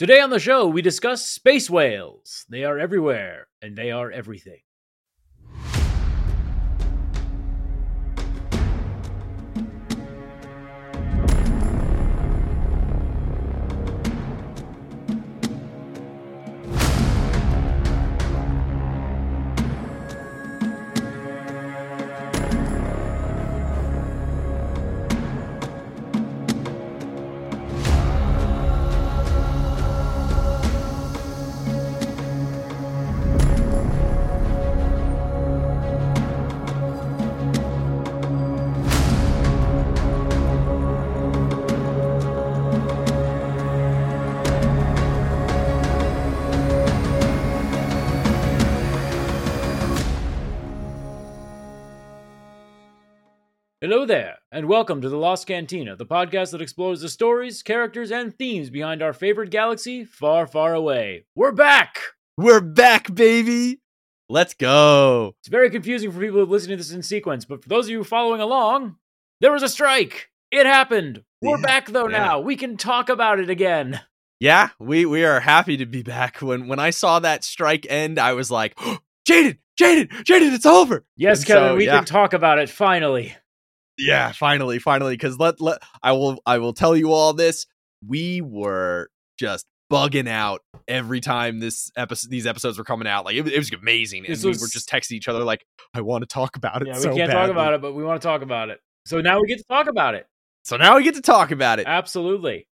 Today on the show, we discuss space whales. They are everywhere, and they are everything. Hello there, and welcome to The Lost Cantina, the podcast that explores the stories, characters, and themes behind our favorite galaxy far, far away. We're back! We're back, baby. Let's go. It's very confusing for people who listen to this in sequence, but for those of you following along, there was a strike. It happened. We're Yeah, back though yeah. now. We can talk about it again. Yeah, we we are happy to be back. When when I saw that strike end, I was like, Jaden, Jaden, Jaden, it's over. Yes, And Kevin, so, we yeah. can talk about it finally. Yeah, finally, finally. Because let let I will I will tell you all this. We were just bugging out every time this episode these episodes were coming out. Like it, was- it was amazing, and This we were just texting each other like, I want to talk about it. Yeah, we so can't talk about it, but we want to talk about it. So now we get to talk about it. So now we get to talk about it. Absolutely.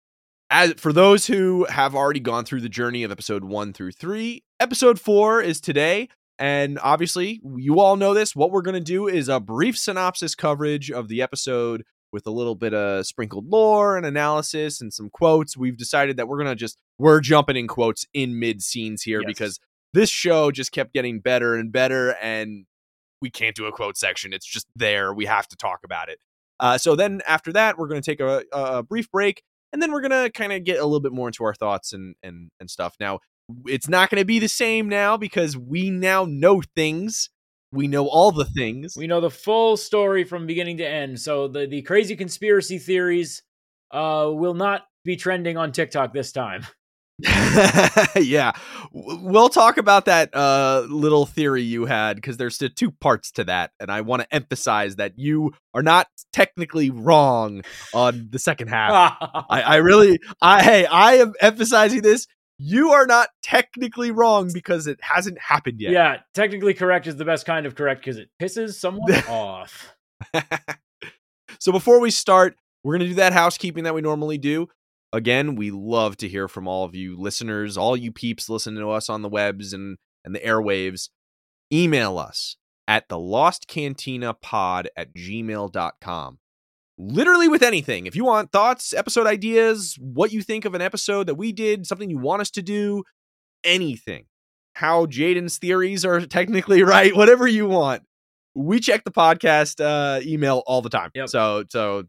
as for those who have already gone through the journey of episode one through three, episode four is today. And obviously, you all know this. What we're going to do is a brief synopsis coverage of the episode with a little bit of sprinkled lore and analysis and some quotes. We've decided that we're going to just, we're jumping in quotes in mid scenes here Yes. because this show just kept getting better and better. And we can't do a quote section. It's just there. We have to talk about it. Uh, so then after that, we're going to take a, a brief break and then we're gonna kind of get a little bit more into our thoughts and and and stuff. Now, it's not gonna be the same now because we now know things. We know all the things. We know the full story from beginning to end. So the, the crazy conspiracy theories uh, will not be trending on TikTok this time. yeah, we'll talk about that uh, little theory you had because there's the two parts to that, and I want to emphasize that you are not technically wrong on the second half. I, I really, I hey, I am emphasizing this. You are not technically wrong because it hasn't happened yet. yeah, technically correct is the best kind of correct because it pisses someone off. so before we start, we're going to do that housekeeping that we normally do. Again, we love to hear from all of you listeners, all you peeps listening to us on the webs and, and the airwaves. Email us at the lost cantina pod at gmail.com. Literally with anything. If you want thoughts, episode ideas, what you think of an episode that we did, something you want us to do, anything. How Jaden's theories are technically right, whatever you want we check the podcast uh, email all the time. Yep. So so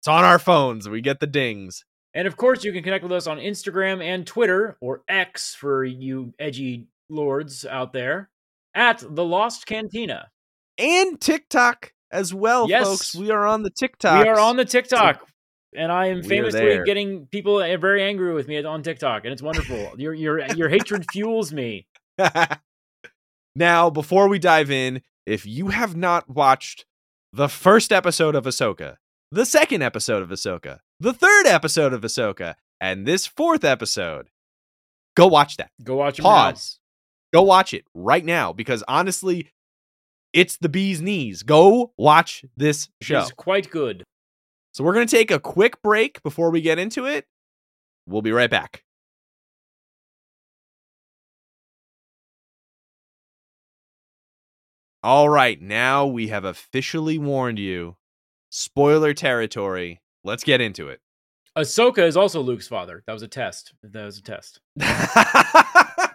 it's on our phones. We get the dings. And of course, you can connect with us on Instagram and Twitter, or X for you edgy lords out there, at The Lost Cantina. And TikTok as well, Yes. folks. We are on the TikTok. We are on the TikTok. And I am famously getting people uh, very angry with me on TikTok, and it's wonderful. your your your hatred fuels me. now, before we dive in, if you have not watched the first episode of Ahsoka, the second episode of Ahsoka, the third episode of Ahsoka, and this fourth episode, go watch that. Go watch 'em Pause. Go watch it right now because honestly, it's the bee's knees. Go watch this show. It's quite good. So we're going to take a quick break before we get into it. We'll be right back. All right, now we have officially warned you. Spoiler territory. Let's get into it. Ahsoka is also Luke's father. That was a test. That was a test.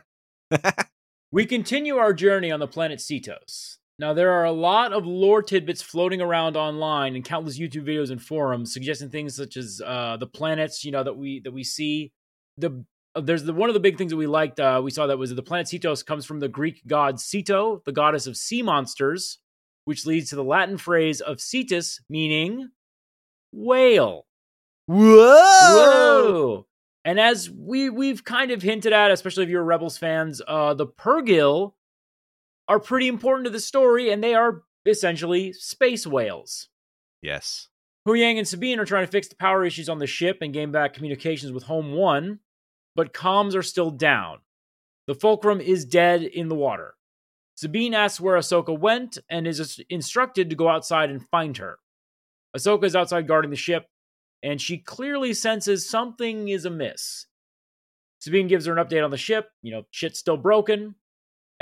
we continue our journey on the planet Seatos. Now, there are a lot of lore tidbits floating around online and countless YouTube videos and forums suggesting things such as uh, the planets, you know, that we that we see. The uh, there's the one of the big things that we liked. Uh, we saw that was that the planet Seatos comes from the Greek god Ceto, the goddess of sea monsters, which leads to the Latin phrase of Cetus, meaning whale. Whoa! Whoa! And as we we've kind of hinted at, especially if you're Rebels fans, uh, the Purrgil are pretty important to the story, and they are essentially space whales. Yes. Huyang and Sabine are trying to fix the power issues on the ship and gain back communications with Home One, but comms are still down. The fulcrum is dead in the water. Sabine asks where Ahsoka went and is instructed to go outside and find her. Ahsoka is outside guarding the ship, and she clearly senses something is amiss. Sabine gives her an update on the ship. You know, shit's still broken.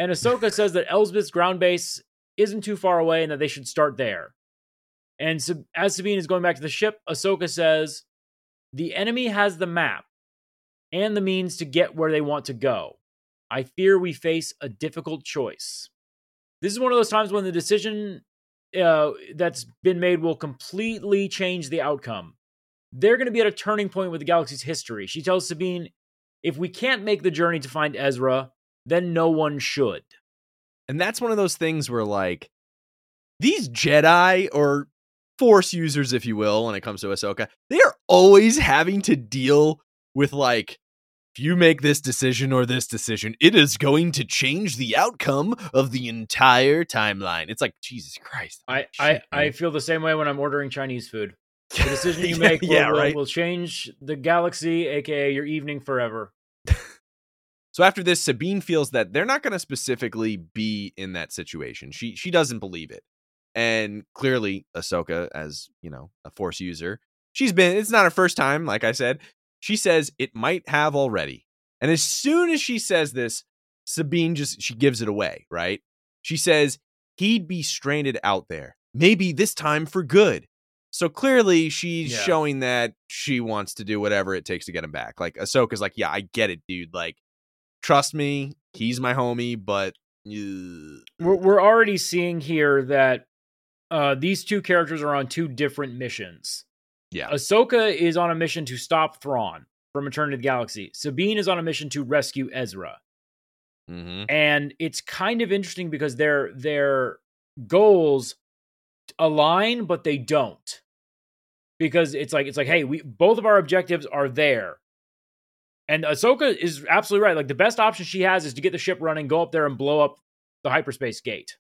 And Ahsoka says that Elsbeth's ground base isn't too far away and that they should start there. And as Sabine is going back to the ship, Ahsoka says, The enemy has the map and the means to get where they want to go. I fear we face a difficult choice. This is one of those times when the decision uh, that's been made will completely change the outcome. They're going to be at a turning point with the galaxy's history. She tells Sabine, if we can't make the journey to find Ezra, then no one should. And that's one of those things where, like, these Jedi or Force users, if you will, when it comes to Ahsoka, they are always having to deal with, like, if you make this decision or this decision, it is going to change the outcome of the entire timeline. It's like Jesus Christ. I Shit, I, I feel the same way when I'm ordering Chinese food. The decision you make will, yeah, right? will, will change the galaxy, aka your evening forever. So after this, Sabine feels that they're not going to specifically be in that situation. She she doesn't believe it, and clearly Ahsoka, as you know, a Force user, she's been. It's not her first time, like I said. She says it might have already. And as soon as she says this, Sabine just she gives it away, right? She says he'd be stranded out there, maybe this time for good. So clearly she's yeah. showing that she wants to do whatever it takes to get him back. Like Ahsoka's like, "Yeah, I get it, dude. Like trust me, he's my homie, but we're we're already seeing here that uh, these two characters are on two different missions. Yeah. Ahsoka is on a mission to stop Thrawn from returning to the galaxy. Sabine is on a mission to rescue Ezra. Mm-hmm. And it's kind of interesting because their their goals align, but they don't. Because it's like it's like, hey, we both of our objectives are there. And Ahsoka is absolutely right. Like the best option she has is to get the ship running, go up there and blow up the hyperspace gate.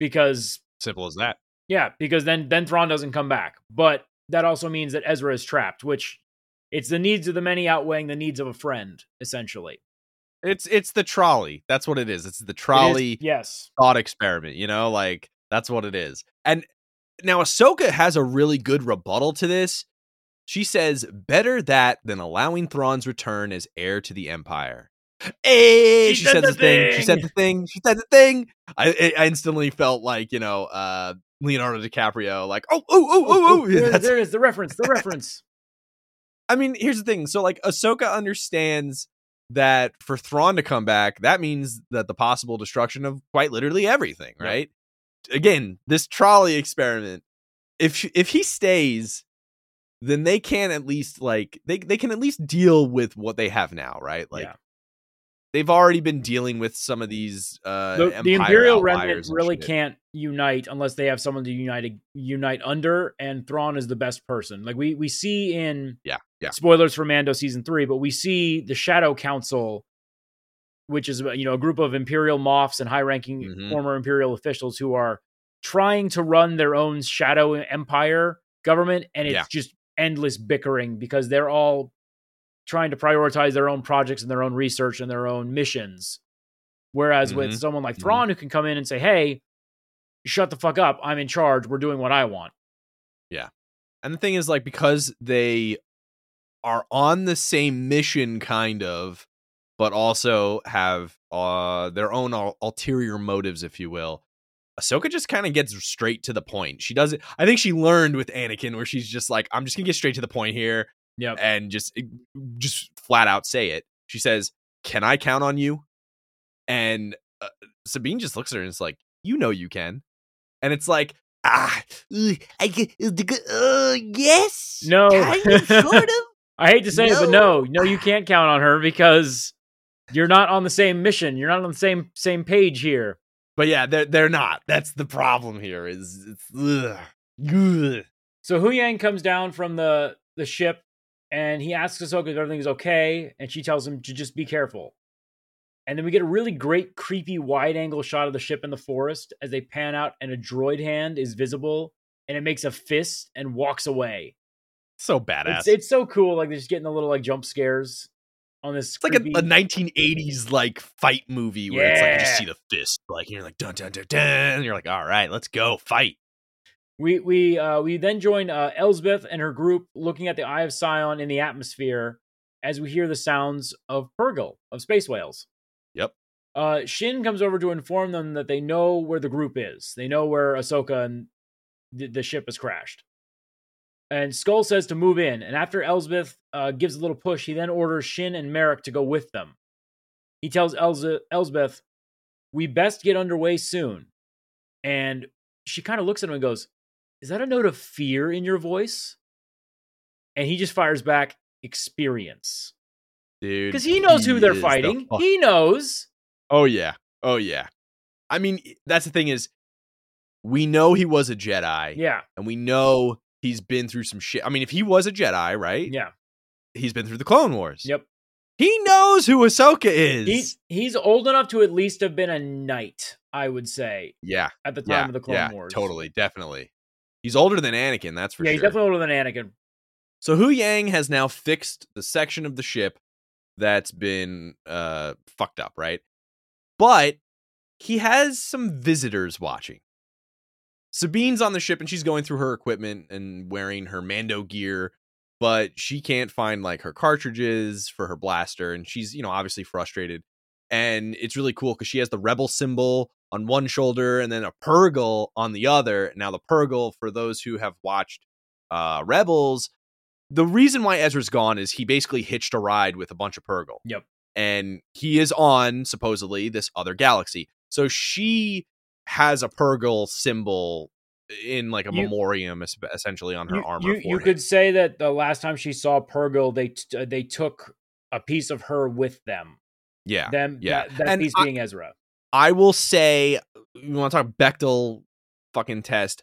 Because simple as that. Yeah, because then then Thrawn doesn't come back. But that also means that Ezra is trapped, which it's the needs of the many outweighing the needs of a friend, essentially. It's it's the trolley. That's what it is. It's the trolley it is, yes. thought experiment, you know? Like that's what it is. And now Ahsoka has a really good rebuttal to this. She says, better that than allowing Thrawn's return as heir to the Empire. Hey, she, she said, said, the thing. thing. She said the thing. She said the thing. I, I instantly felt like, you know, uh, Leonardo DiCaprio, like, oh, oh, oh, oh, oh. There, there is the reference, the reference. I mean, here's the thing. So, like, Ahsoka understands that for Thrawn to come back, that means that the possible destruction of quite literally everything, right? Yeah. Again, this trolley experiment. If if he stays, then they can at least like they they can at least deal with what they have now, right? Like yeah they've already been dealing with some of these uh the, the imperial remnant really can't unite unless they have someone to unite unite under and Thrawn is the best person like we we see in yeah yeah spoilers for Mando season 3 but we see the Shadow Council which is you know a group of imperial moffs and high ranking mm-hmm. former imperial officials who are trying to run their own shadow empire government and it's yeah. just endless bickering because they're all trying to prioritize their own projects and their own research and their own missions. Whereas mm-hmm. with someone like mm-hmm. Thrawn who can come in and say, "Hey, shut the fuck up. I'm in charge. We're doing what I want." Yeah. And the thing is like because they are on the same mission kind of but also have uh their own ulterior motives if you will. Ahsoka just kind of gets straight to the point. She does it. I think she learned with Anakin where she's just like, I'm just gonna get straight to the point here Yep. and just eh, just flat out say it. She says, "Can I count on you?" And uh, Sabine just looks at her and it's like, "You know you can." And it's like, ah, I get, uh, yes, No. kind of, sort of. I hate to say it, but No. no, no, you can't count on her because you're not on the same mission. You're not on the same same page here. But yeah, they're they're not. That's the problem here. Is it's ugh, ugh. So Huyang comes down from the the ship and he asks Ahsoka if everything's okay, and she tells him to just be careful. And then we get a really great, creepy, wide angle shot of the ship in the forest as they pan out, and a droid hand is visible, and it makes a fist and walks away. so badass. It's, it's so cool. Like they're just getting the little like jump scares on this. It's like a, a 1980s like fight movie where it's like you just see the fist, like you're like dun dun dun dun, and you're like, all right, let's go fight. We we uh, we then join uh, Elsbeth and her group looking at the Eye of Sion in the atmosphere as we hear the sounds of Purrgil of space whales. Yep. Uh, Shin comes over to inform them that they know where the group is. They know where Ahsoka and the, the ship has crashed. And Skoll says to move in. And after Elsbeth uh, gives a little push, he then orders Shin and Marrok to go with them. He tells Elze- Elsbeth, "We best get underway soon." And she kind of looks at him and goes, is that a note of fear in your voice? And he just fires back experience. Dude. Because he knows who they're the fighting. fuck- He knows. oh yeah. Oh yeah. I mean, that's the thing is we know he was a Jedi Yeah. and we know he's been through some shit. I mean, if he was a Jedi, right? Yeah. He's been through the Clone Wars. Yep. He knows who Ahsoka is. He's he's old enough to at least have been a knight, I would say, yeah. at the time Yeah. of the Clone yeah. Wars. Totally. Definitely. He's older than Anakin, that's for yeah, sure. Yeah, he's definitely older than Anakin. So Huyang has now fixed the section of the ship that's been uh fucked up, right? But he has some visitors watching. Sabine's on the ship and she's going through her equipment and wearing her Mando gear, but she can't find like her cartridges for her blaster and she's, you know, obviously frustrated. And it's really cool cuz she has the rebel symbol on one shoulder and then a Purrgil on the other. Now the Purrgil for those who have watched uh Rebels the reason why Ezra's gone is he basically hitched a ride with a bunch of Purrgil. Yep. And he is on supposedly this other galaxy. So she has a Purrgil symbol in like a You- memoriam essentially on her You, armor. you, you could say that the last time she saw Purrgil, they t- uh, they took a piece of her with them. yeah. Them, yeah. that, that And piece I- being Ezra. I will say, you want to talk Bechdel fucking test.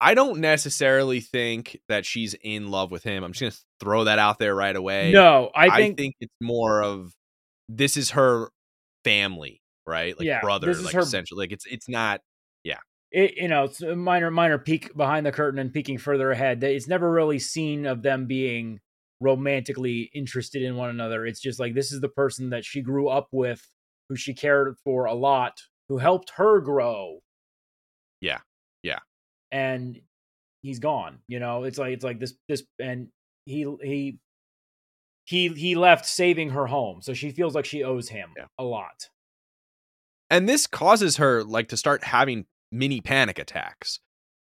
I don't necessarily think that she's in love with him. I'm just gonna throw that out there right away. No, I think, it's more of this is her family, right? Like Yeah, brother, like her- essentially. Like it's it's not. Yeah. It, you know, it's a minor minor peek behind the curtain and peeking further ahead. It's never really seen of them being romantically interested in one another. It's just like this is the person that she grew up with, who she cared for a lot, who helped her grow. Yeah, yeah. And he's gone. You know, it's like it's like this this and he he he he left saving her home, so she feels like she owes him Yeah. a lot. And this causes her like to start having mini panic attacks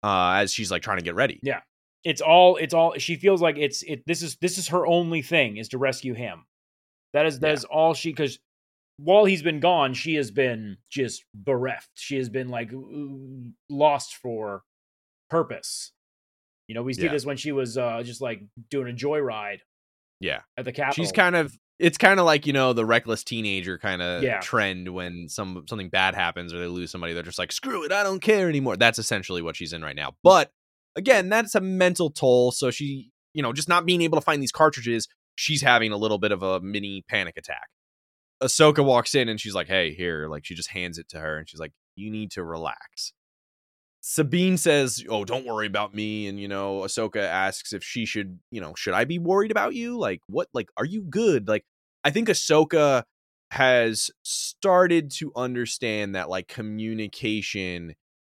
uh as she's like trying to get ready. Yeah. it's all it's all she feels like it's it this is this is her only thing is to rescue him that is that Yeah. is all she because while he's been gone she has been just bereft she has been like lost for purpose you know we see Yeah. this when she was uh just like doing a joyride Yeah. at the capitol She's kind of it's kind of like, you know, the reckless teenager kind of Yeah. trend when some something bad happens or they lose somebody, they're just like, screw it, I don't care anymore. That's essentially what she's in right now. But again, that's a mental toll. So she, you know, just not being able to find these cartridges, she's having a little bit of a mini panic attack. Ahsoka walks in and she's like, hey, here. Like she just hands it to her and she's like, you need to relax. Sabine says, "Oh, don't worry about me." And you know, Ahsoka asks if she should, you know, should I be worried about you? Like, what? Like, are you good? Like, I think Ahsoka has started to understand that like communication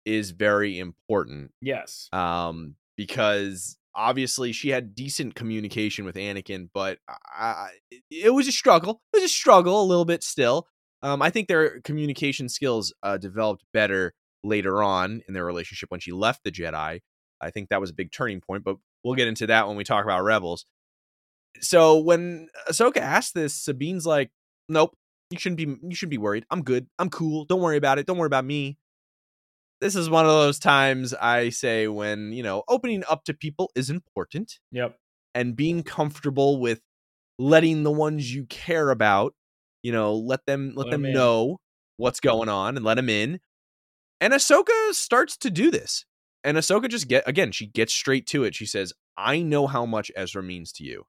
is very important. yes Um, because obviously she had decent communication with Anakin, but I, I- it was a struggle. It was a struggle a little bit still. Um, I think their communication skills uh, developed better later on in their relationship when she left the Jedi. I think that was a big turning point, but we'll get into that when we talk about Rebels. so when Ahsoka asked this, Sabine's like, "Nope, you shouldn't be. You shouldn't be worried. I'm good. I'm cool. Don't worry about it. Don't worry about me." This is one of those times I say when you know opening up to people is important, Yep. and being comfortable with letting the ones you care about, you know, let them let, Let them in. know what's going on and let them in. And Ahsoka starts to do this. And Ahsoka just get again, she gets straight to it. She says, I know how much Ezra means to you.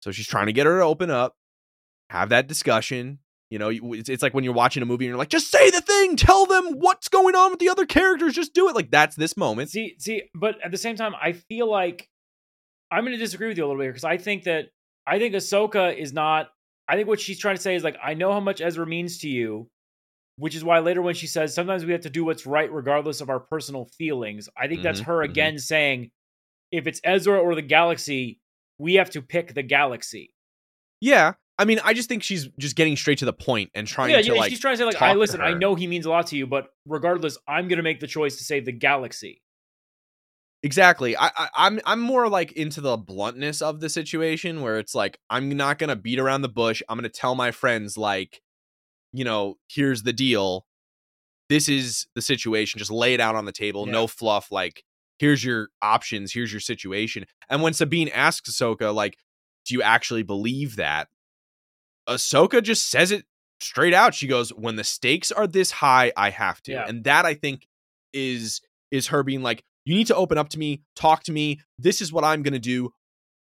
So she's trying to get her to open up, have that discussion. You know, it's, it's like when you're watching a movie and you're like, just say the thing, tell them what's going on with the other characters, just do it. Like that's this moment. See, see, but at the same time, I feel like I'm going to disagree with you a little bit because I think that I think Ahsoka is not. I think what she's trying to say is like, I know how much Ezra means to you, which is why later when she says sometimes we have to do what's right regardless of our personal feelings. I think that's Mhm, her mhm. again saying, if it's Ezra or the galaxy, we have to pick the galaxy. Yeah. I mean, I just think she's just getting straight to the point and trying yeah, to yeah. like she's trying to say like, I listen. I know he means a lot to you, but regardless, I'm going to make the choice to save the galaxy. Exactly. I, I I'm I'm more like into the bluntness of the situation where it's like I'm not gonna beat around the bush. I'm gonna tell my friends like, you know, here's the deal. This is the situation. Just lay it out on the table. Yeah. No fluff. Like, here's your options. Here's your situation. And when Sabine asks Ahsoka, like, do you actually believe that? Ahsoka just says it straight out. She goes, "When the stakes are this high, I have to." Yeah. And that I think is is her being like, "You need to open up to me, talk to me. This is what I'm going to do.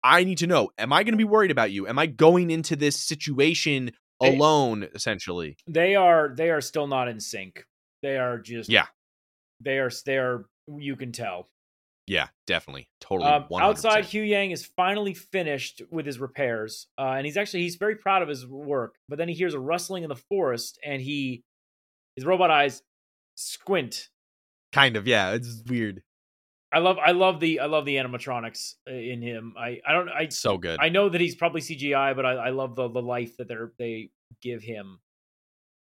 I need to know. Am I going to be worried about you? Am I going into this situation Alone essentially?" they are they are still not in sync. They are just Yeah. They are they are you can tell. Yeah, definitely. Totally. Um, outside, Huyang is finally finished with his repairs, uh, and he's actually he's very proud of his work. But then he hears a rustling in the forest, and he his robot eyes squint. kind of, yeah, it's weird. I love I love the I love the animatronics uh, in him. I I don't I so good. I know that he's probably CGI, but I, I love the the life that they they give him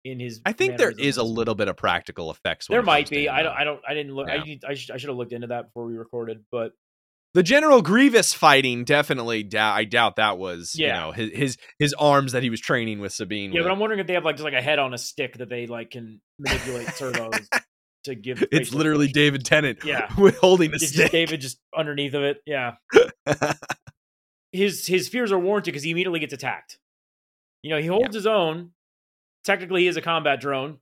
in his. I think there is a little bit of practical effects. There might be. I don't. I don't. I didn't look. I Yeah. need, I, sh- I should have looked into that before we recorded. But the General Grievous fighting definitely. Doubt, I doubt that was. Yeah. You know, his his his arms that he was training with Sabine. yeah, with. but I'm wondering if they have like just like a head on a stick that they like can manipulate servos to give. it's literally. David Tennant. Yeah. holding a It's just stick. David just underneath of it. Yeah, his his fears are warranted because he immediately gets attacked. You know, he holds his own. Technically, he is a combat drone.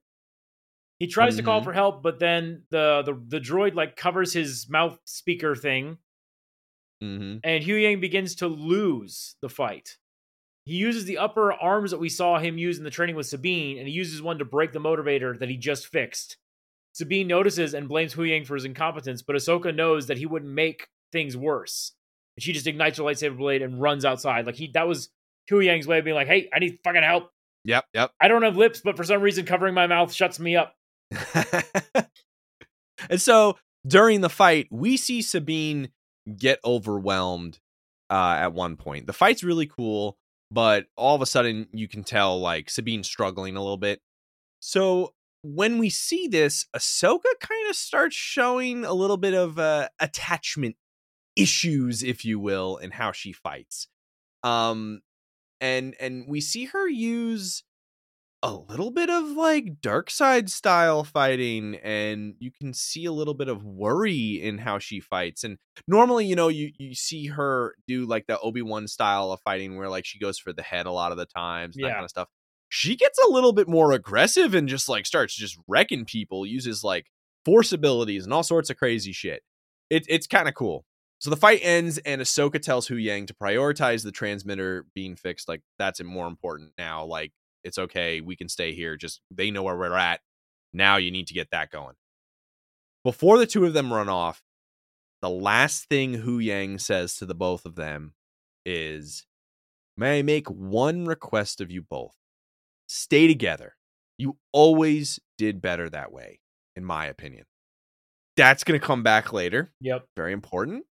He tries to call Mhm. for help, but then the, the the droid like covers his mouth speaker thing, hmm and Huyang begins to lose the fight. He uses the upper arms that we saw him use in the training with Sabine, and he uses one to break the motivator that he just fixed. Sabine notices and blames Huyang for his incompetence, but Ahsoka knows that he wouldn't make things worse. And she just ignites her lightsaber blade and runs outside. Like he that was Huyang's way of being like, hey, I need fucking help. Yep. Yep. I don't have lips, but for some reason covering my mouth shuts me up. and so during the fight, we see Sabine get overwhelmed uh, at one point. The fight's really cool, but all of a sudden you can tell like Sabine's struggling a little bit. So when we see this, Ahsoka kind of starts showing a little bit of uh, attachment issues, if you will, in how she fights. Um, and and we see her use a little bit of like dark side style fighting and you can see a little bit of worry in how she fights and normally you know you you see her do like the obi-wan style of fighting where like she goes for the head a lot of the times and that Yeah. kind of stuff she gets a little bit more aggressive and just like starts just wrecking people uses like force abilities and all sorts of crazy shit it, it's kind of cool so the fight ends and ahsoka tells huyang to prioritize the transmitter being fixed like that's more important now like it's okay. We can stay here. Just they know where we're at. Now you need to get that going. Before the two of them run off, the last thing Huyang says to the both of them is, May I make one request of you both? Stay together. You always did better that way, in my opinion. That's going to come back later Yep. very important.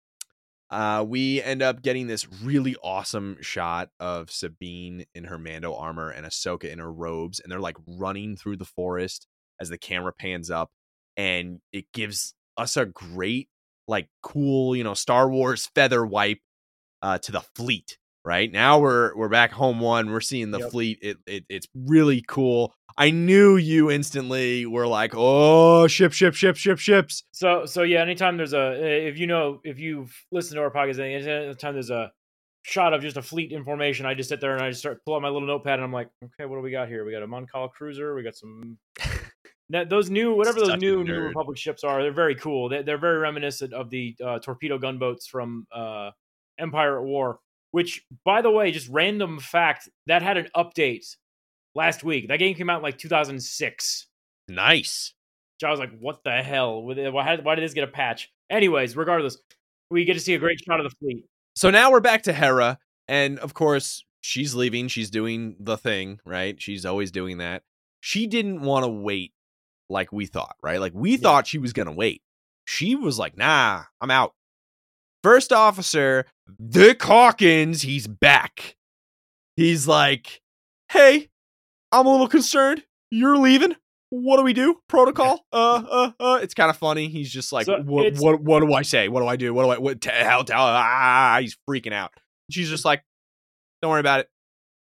Uh, we end up getting this really awesome shot of Sabine in her Mando armor and Ahsoka in her robes, and they're like running through the forest as the camera pans up, and it gives us a great, like, cool, you know, Star Wars feather wipe uh, to the fleet. Right now we're we're back home one. We're seeing the Yep. fleet. It, it it's really cool. I knew you instantly were like, oh, ship, ship, ship, ship, ships. So so yeah, anytime there's a if you know if you've listened to our podcast, anytime there's a shot of just a fleet information, I just sit there and I just start pull out my little notepad and I'm like, okay, what do we got here? We got a Mon Cala cruiser, we got some Now, those new whatever those Such new New. Republic ships are, they're very cool. They, they're very reminiscent of the uh, torpedo gunboats from uh, Empire at War. Which, by the way, just random fact that had an update last week. That game came out in like 2006. Nice. So I was like, what the hell? Why, why did this get a patch? Anyways, regardless, we get to see a great shot of the fleet. So now we're back to Hera, and of course she's leaving. She's doing the thing, right? She's always doing that. She didn't want to wait like we thought, right? Like we thought she was gonna wait. She was like, "Nah, I'm out." First officer Dick Hawkins, he's back. He's like, "Hey, I'm a little concerned. You're leaving. What do we do? Protocol? Uh, uh, uh." It's kind of funny. He's just like, So "What? What? What do I say? What do I do? What do I? What? T- hell, tell." Ah, he's freaking out. She's just like, "Don't worry about it."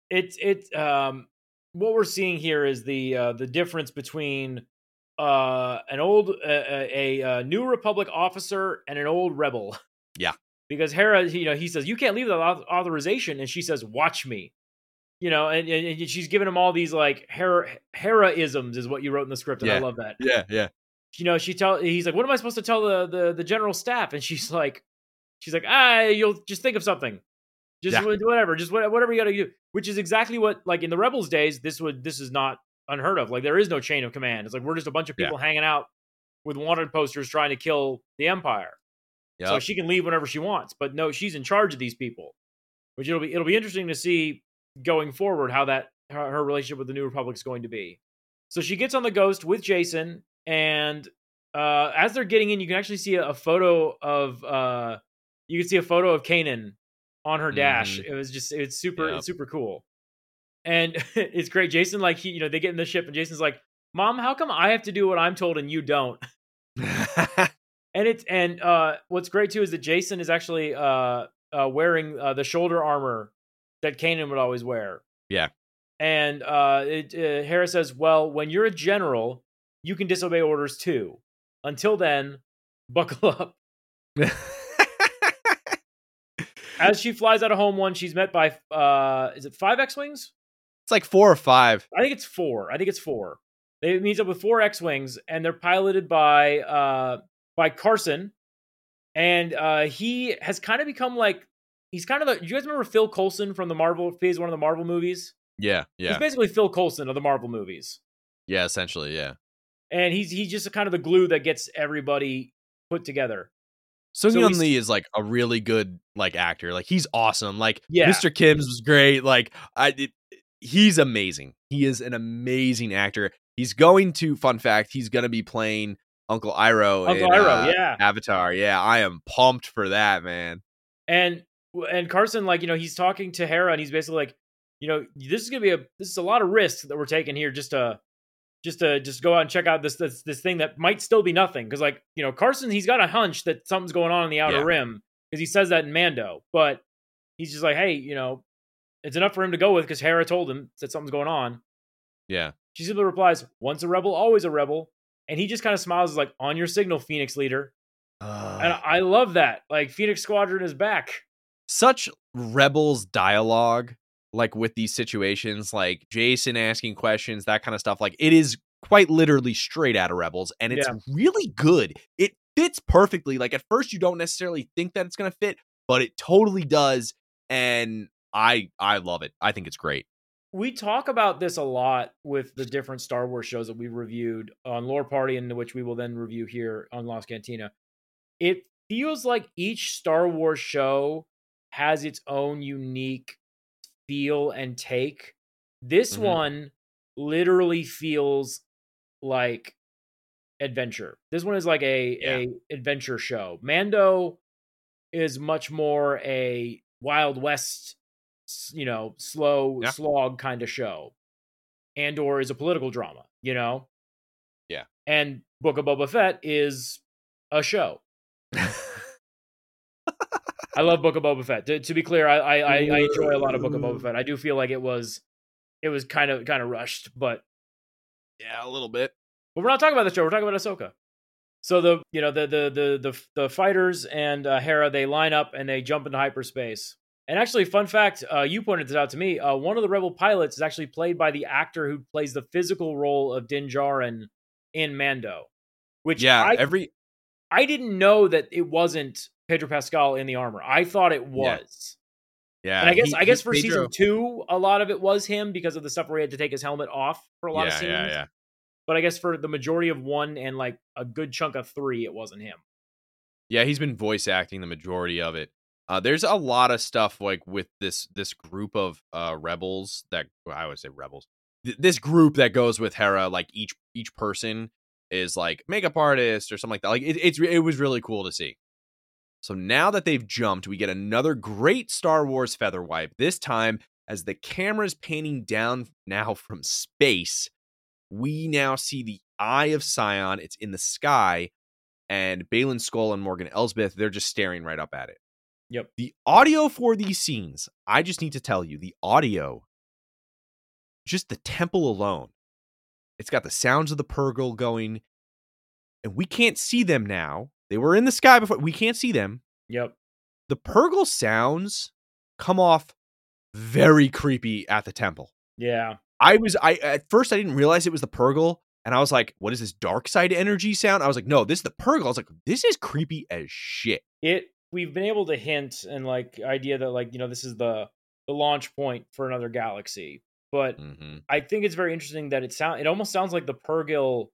It's it's um what we're seeing here is the uh, the difference between uh an old uh, a, a, a new republic officer and an old rebel. Yeah. Because Hera, you know, he says you can't leave without auth- authorization, and she says, "Watch me." You know, and, and, she's giving him all these like Hera Hera-isms is what you wrote in the script, and I love that. Yeah, yeah. you know, she tell he's like, "What am I supposed to tell the the, the general staff?" And she's like, "She's like, ah, you'll just think of something, just Yeah. whatever, just whatever you got to do." Which is exactly what, like in the rebels days, this would this is not unheard of. Like there is no chain of command. It's like we're just a bunch of Yeah. people hanging out with wanted posters trying to kill the empire. So she can leave whenever she wants, but no, she's in charge of these people. Which it'll be it'll be interesting to see going forward how that her, her relationship with the New Republic is going to be. So she gets on the Ghost with Jacen, and uh, as they're getting in, you can actually see a, a photo of uh, you can see a photo of Kanan on her dash. It was just it's super. Yep. it's super cool, and it's great. Jacen like he you know they get in the ship, and Jacen's like, "Mom, how come I have to do what I'm told and you don't?" and it's and uh what's great too is that Jacen is actually uh uh wearing uh, the shoulder armor that Kanan would always wear. Yeah. And uh it uh, Hera says, "Well, when you're a general, you can disobey orders too. Until then, buckle up." As she flies out of home one, she's met by uh is it 5 X-wings? it's like four or five. I think it's 4. I think it's 4. They meets up with 4 X-wings and they're piloted by uh by Carson and uh he has kind of become like he's kind of the you guys remember Phil Coulson from the Marvel phase one of the Marvel movies? Yeah, yeah. He's basically Phil Coulson of the Marvel movies. yeah. Essentially, yeah. And he's he's just kind of the glue that gets everybody put together. So So Hyun Lee is like a really good like actor. Like he's awesome. Like Yeah. Mr. Kim's was great. Like I, it, he's amazing. He is an amazing actor. He's going to fun fact. He's going to be playing Uncle Iroh. Uncle in, Iroh, uh, yeah. Avatar. Yeah, I am pumped for that, man. And and Carson, like, you know, he's talking to Hera and he's basically like, you know, this is gonna be a this is a lot of risk that we're taking here just to just to just go out and check out this this this thing that might still be nothing. Because like, you know, Carson, he's got a hunch that something's going on in the outer Yeah. rim because he says that in Mando, but he's just like, hey, you know, it's enough for him to go with because Hera told him that something's going on. Yeah. She simply replies, once a rebel, always a rebel. And he just kind of smiles, like, on your signal, Phoenix leader. And I love that. Like, Phoenix Squadron is back. such rebels dialogue like with these situations like jacen asking questions that kind of stuff like it is quite literally straight out of rebels and it's Yeah. really good it fits perfectly like at first you don't necessarily think that it's going to fit but it totally does and i i love it i think it's great We talk about this a lot with the different Star Wars shows that we've reviewed on Lore Party, and which we will then review here on Lost Cantina. It feels like each Star Wars show has its own unique feel and take. This Mhm. one literally feels like adventure. This one is like a Yeah. a adventure show. Mando is much more a Wild West, you know, slow Yeah. slog kind of show. Andor is a political drama, you know. Yeah. And Book of Boba Fett is a show. I love Book of Boba Fett. To, to be clear, I, I I enjoy a lot of Book of Boba Fett. I do feel like it was it was kind of kind of rushed, but Yeah, a little bit. but we're not talking about the show. We're talking about Ahsoka. So the you know the the the the, the fighters and uh, Hera they line up and they jump into hyperspace. And actually, fun fact, uh, you pointed this out to me. Uh, one of the Rebel pilots is actually played by the actor who plays the physical role of Din Djarin in Mando. Which Yeah, I, every I didn't know that it wasn't Pedro Pascal in the armor. I thought it was. yeah. and I guess he- I guess for Pedro- season two, a lot of it was him because of the stuff where he had to take his helmet off for a lot yeah, of scenes. yeah, yeah. But I guess for the majority of one and like a good chunk of three, it wasn't him. Yeah, he's been voice acting the majority of it. Uh, there's a lot of stuff like with this this group of uh rebels that well, I would say rebels. Th- this group that goes with Hera, like each each person is like makeup artist or something like that. Like it, it's it was really cool to see. So now that they've jumped, we get another great Star Wars feather wipe. This time, as the camera's panning down now from space, we now see the Eye of Sion. It's in the sky, and Baylan Skoll and Morgan Elsbeth, they're just staring right up at it. Yep. The audio for these scenes, I just need to tell you, the audio, just the temple alone, it's got the sounds of the Purrgil going, and we can't see them now. They were in the sky before. We can't see them. Yep. The Purrgil sounds come off very creepy at the temple. Yeah. I was I at first I didn't realize it was the Purrgil, and I was like, "What is this dark side energy sound?" I was like, "No, this is the Purrgil." I was like, "This is creepy as shit." It we've been able to hint and like idea that like, you know, this is the the launch point for another galaxy. But Mm-hmm. I think it's very interesting that it sound it almost sounds like the Purrgil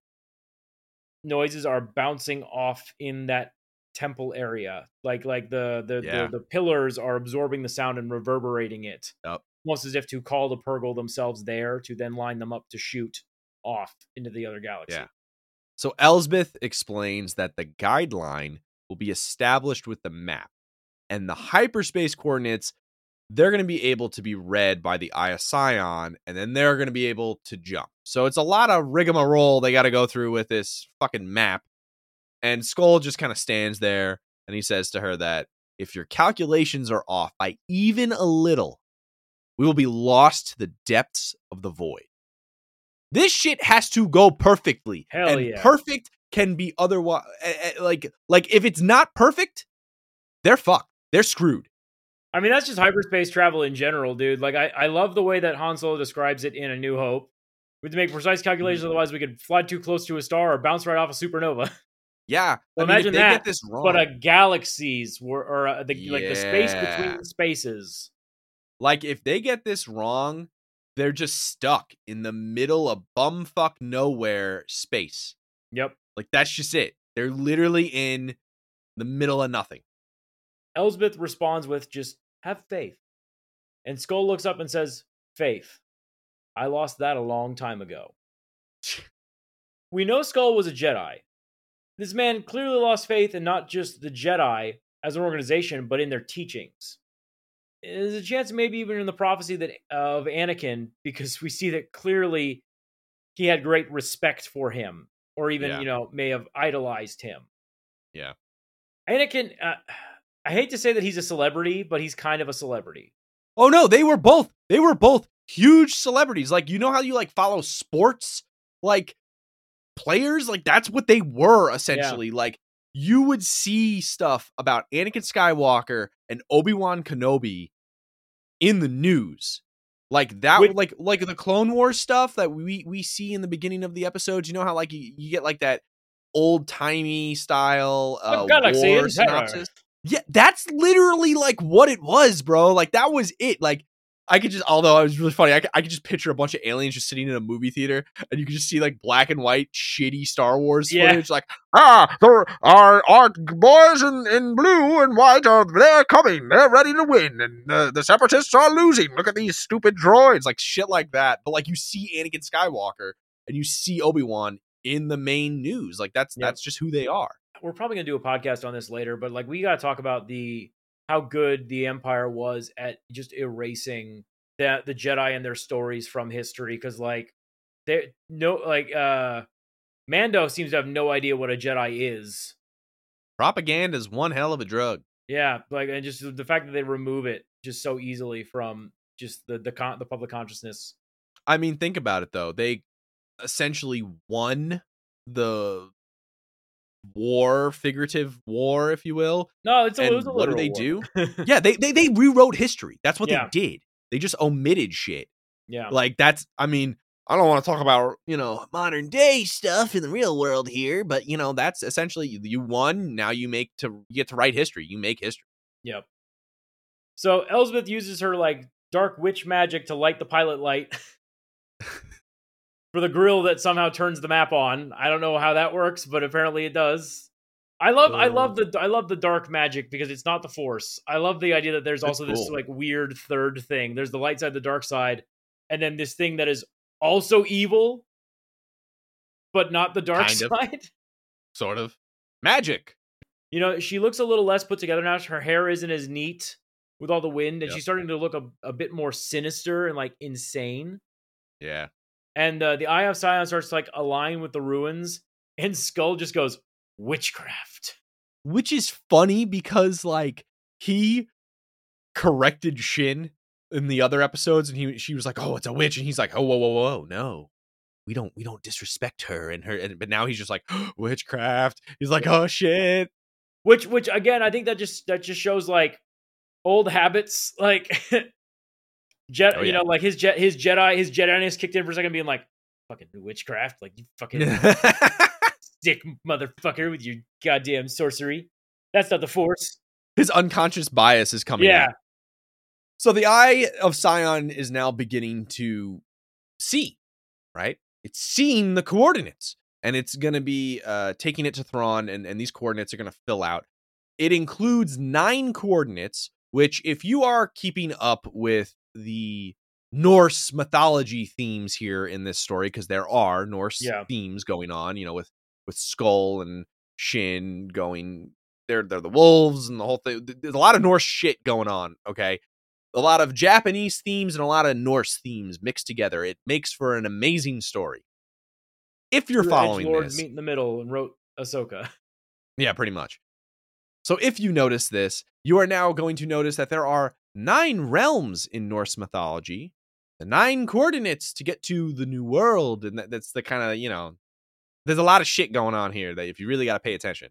noises are bouncing off in that temple area. Like like the the, Yeah. the the pillars are absorbing the sound and reverberating it. Yep. Almost as if to call the Purrgil themselves there to then line them up to shoot off into the other galaxy. Yeah. So Elsbeth explains that the guideline will be established with the map, and the hyperspace coordinates they're going to be able to be read by the Eye of Sion, and then they're going to be able to jump. So it's a lot of rigmarole they got to go through with this fucking map. And Skoll just kind of stands there, and he says to her that if your calculations are off by even a little, we will be lost to the depths of the void. This shit has to go perfectly. Hell and yeah. perfect can be otherwise like like if it's not perfect, they're fucked. They're screwed. I mean, that's just hyperspace travel in general, dude. Like, I, I love the way that Han Solo describes it in A New Hope. We have to make precise Mm-hmm. calculations, otherwise we could fly too close to a star or bounce right off a supernova. Yeah. Well, I mean, imagine they that, get this wrong. but a galaxies were, or uh the like the space between the spaces. like if they get this wrong, they're just stuck in the middle of bumfuck nowhere space. Yep. Like that's just it. They're literally in the middle of nothing. Elsbeth responds with just have faith. And Skoll looks up and says, Faith. I lost that a long time ago. we know Skoll was a Jedi. This man clearly lost faith in not just the Jedi as an organization, but in their teachings. There's a chance maybe even in the prophecy that of Anakin, because we see that clearly he had great respect for him, or even, Yeah. you know, may have idolized him. Yeah. Anakin, uh, I hate to say that he's a celebrity, but he's kind of a celebrity. Oh no, they were both they were both huge celebrities. Like you know how you like follow sports like players like that's what they were essentially. Like you would see stuff about Anakin Skywalker and Obi-Wan Kenobi in the news. Like that Which- like like the Clone Wars stuff that we we see in the beginning of the episodes. You know how like you, you get like that old-timey style uh galaxy war synopsis. Yeah, that's literally like what it was, bro. Like that was it. Like I could just, although it was really funny, I could, I could just picture a bunch of aliens just sitting in a movie theater, and you could just see like black and white, shitty Star Wars Yeah. footage. Like, ah, there are our boys in, in blue and white are they're coming, they're ready to win, and the the separatists are losing. Look at these stupid droids, like shit like that. But like you see Anakin Skywalker and you see Obi Wan in the main news, like that's Yep. that's just who they are. We're probably gonna do a podcast on this later, but like we gotta talk about the how good the Empire was at just erasing that the Jedi and their stories from history. Because like they no like uh Mando seems to have no idea what a Jedi is. Propaganda is one hell of a drug. Yeah, like and just the fact that they remove it just so easily from just the the con- the public consciousness. I mean, think about it though. They essentially won the war, figurative war, if you will. No, it's a, it was a what do they literal do? Yeah, they they, they rewrote history. That's what Yeah. they did. They just omitted shit. yeah. Like that's I mean, I don't want to talk about, you know, modern day stuff in the real world here, but you know, that's essentially you- you won, now you make to you get to write history. You make history. Yep. So Elsbeth uses her like dark witch magic to light the pilot light for the grill that somehow turns the map on. I don't know how that works, but apparently it does. I love I oh. love the I love the dark magic because it's not the force. I love the idea that there's That's also this like weird third thing. There's the light side, the dark side, and then this thing that is also evil, but not the dark Kind of. side. Sort of. Magic. You know, she looks a little less put together now. Her hair isn't as neat with all the wind, and Yep. she's starting to look a, a bit more sinister and like insane. Yeah. And uh, the Eye of Sion starts to like align with the ruins, and Skoll just goes witchcraft. Which is funny because like he corrected Shin in the other episodes and he she was like, "Oh, it's a witch." And he's like, "Oh, whoa, whoa, whoa, no. We don't we don't disrespect her and her." And, but now he's just like, "Witchcraft." He's like, "Oh shit." Which, which again, I think that just that just shows like old habits, like Jet. Oh, You know, like his jet, his Jedi, his Jediness kicked in for a second, being like, "Fucking witchcraft!" Like you fucking dick motherfucker with your goddamn sorcery. That's not the Force. His unconscious bias is coming Yeah. out. So the eye of Sion is now beginning to see, right? It's seeing the coordinates and it's going to be uh, taking it to Thrawn, and, and these coordinates are going to fill out. It includes nine coordinates, which, if you are keeping up with the Norse mythology themes here in this story, because there are Norse Yeah. themes going on, you know, with with Skoll and Shin going, they're they're the wolves and the whole thing. There's a lot of Norse shit going on. Okay, a lot of Japanese themes and a lot of Norse themes mixed together. It makes for an amazing story. If you're Your following edgelords this, meet in the middle and wrote Ahsoka. yeah, pretty much. So if you notice this, you are now going to notice that there are nine realms in Norse mythology, the nine coordinates to get to the new world, and that, that's the kind of you know, there's a lot of shit going on here that if you really got to pay attention.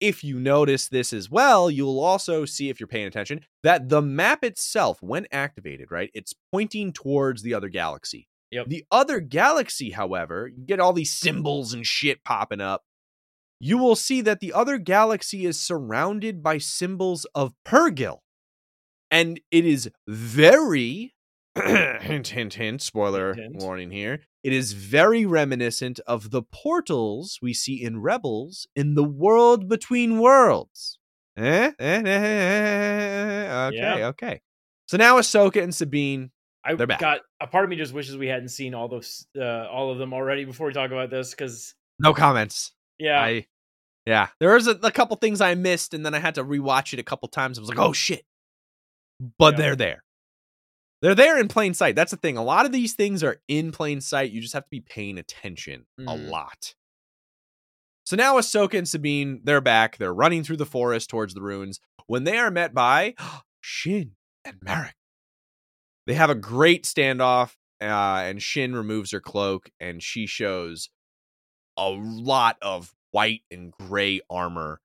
If you notice this as well, you'll also see if you're paying attention that the map itself, when activated, right, it's pointing towards the other galaxy. Yep. The other galaxy, however, you get all these symbols and shit popping up you will see that the other galaxy is surrounded by symbols of Purrgil. And it is very hint, hint, hint, spoiler Hint, hint. warning here. It is very reminiscent of the portals we see in Rebels in the world between worlds. Eh? Eh, eh, eh, eh, eh. Okay, Yeah. okay. So now Ahsoka and Sabine. I They're back. got a part of me just wishes we hadn't seen all those, uh, all of them already before we talk about this, because No comments. yeah, I yeah. There was a, a couple things I missed, and then I had to rewatch it a couple times. I was like, oh shit. But Yeah. they're there. They're there in plain sight. That's the thing. A lot of these things are in plain sight. You just have to be paying attention a Mhm. lot. So now Ahsoka and Sabine, they're back. They're running through the forest towards the ruins when they are met by Shin and Marrok. They have a great standoff, uh, and Shin removes her cloak, and she shows a lot of white and gray armor.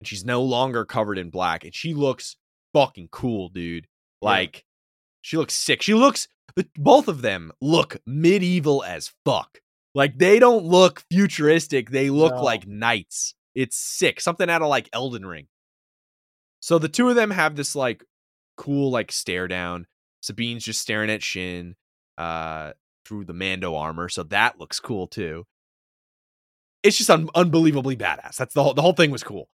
And she's no longer covered in black, and she looks fucking cool, dude. Yeah. Like, she looks sick. She looks, both of them look medieval as fuck. Like, they don't look futuristic. They look No. like knights. It's sick. Something out of like Elden Ring. So the two of them have this like cool like stare down. Sabine's just staring at Shin uh through the Mando armor, so that looks cool too. It's just un- unbelievably badass. That's the whole the whole thing was cool.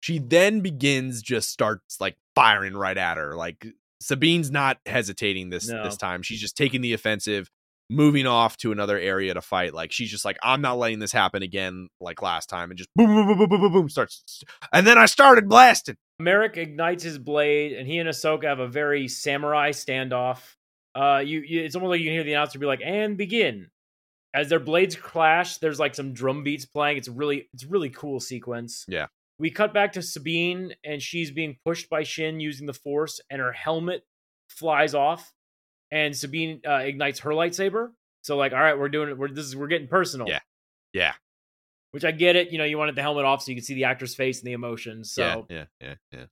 She then begins just starts like firing right at her. Like Sabine's not hesitating this No. this time. She's just taking the offensive, moving off to another area to fight. Like she's just like, I'm not letting this happen again like last time, and just boom, boom, boom, boom, boom, boom, boom starts. And then I started blasting. Marrok ignites his blade, and he and Ahsoka have a very samurai standoff. Uh, you, you it's almost like you can hear the announcer be like, "And begin." As their blades clash, there's like some drum beats playing. It's really, it's a really cool sequence. Yeah. We cut back to Sabine and she's being pushed by Shin using the Force, and her helmet flies off, and Sabine uh, ignites her lightsaber. So like, all right, we're doing it. We're this is we're getting personal. Yeah. Yeah. Which I get it. You know, you wanted the helmet off so you can see the actor's face and the emotions. So Yeah. Yeah. Yeah. Yeah.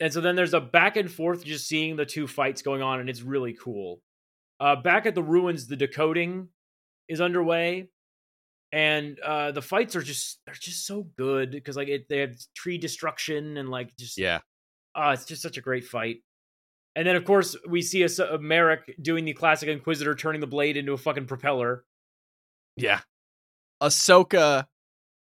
and so then there's a back and forth just seeing the two fights going on, and it's really cool. Uh, back at the ruins, the decoding is underway, and uh, the fights are just they're just so good because like it, they have tree destruction and like just Yeah. uh, it's just such a great fight. And then of course we see a, a Marrok doing the classic Inquisitor, turning the blade into a fucking propeller. Yeah. Ahsoka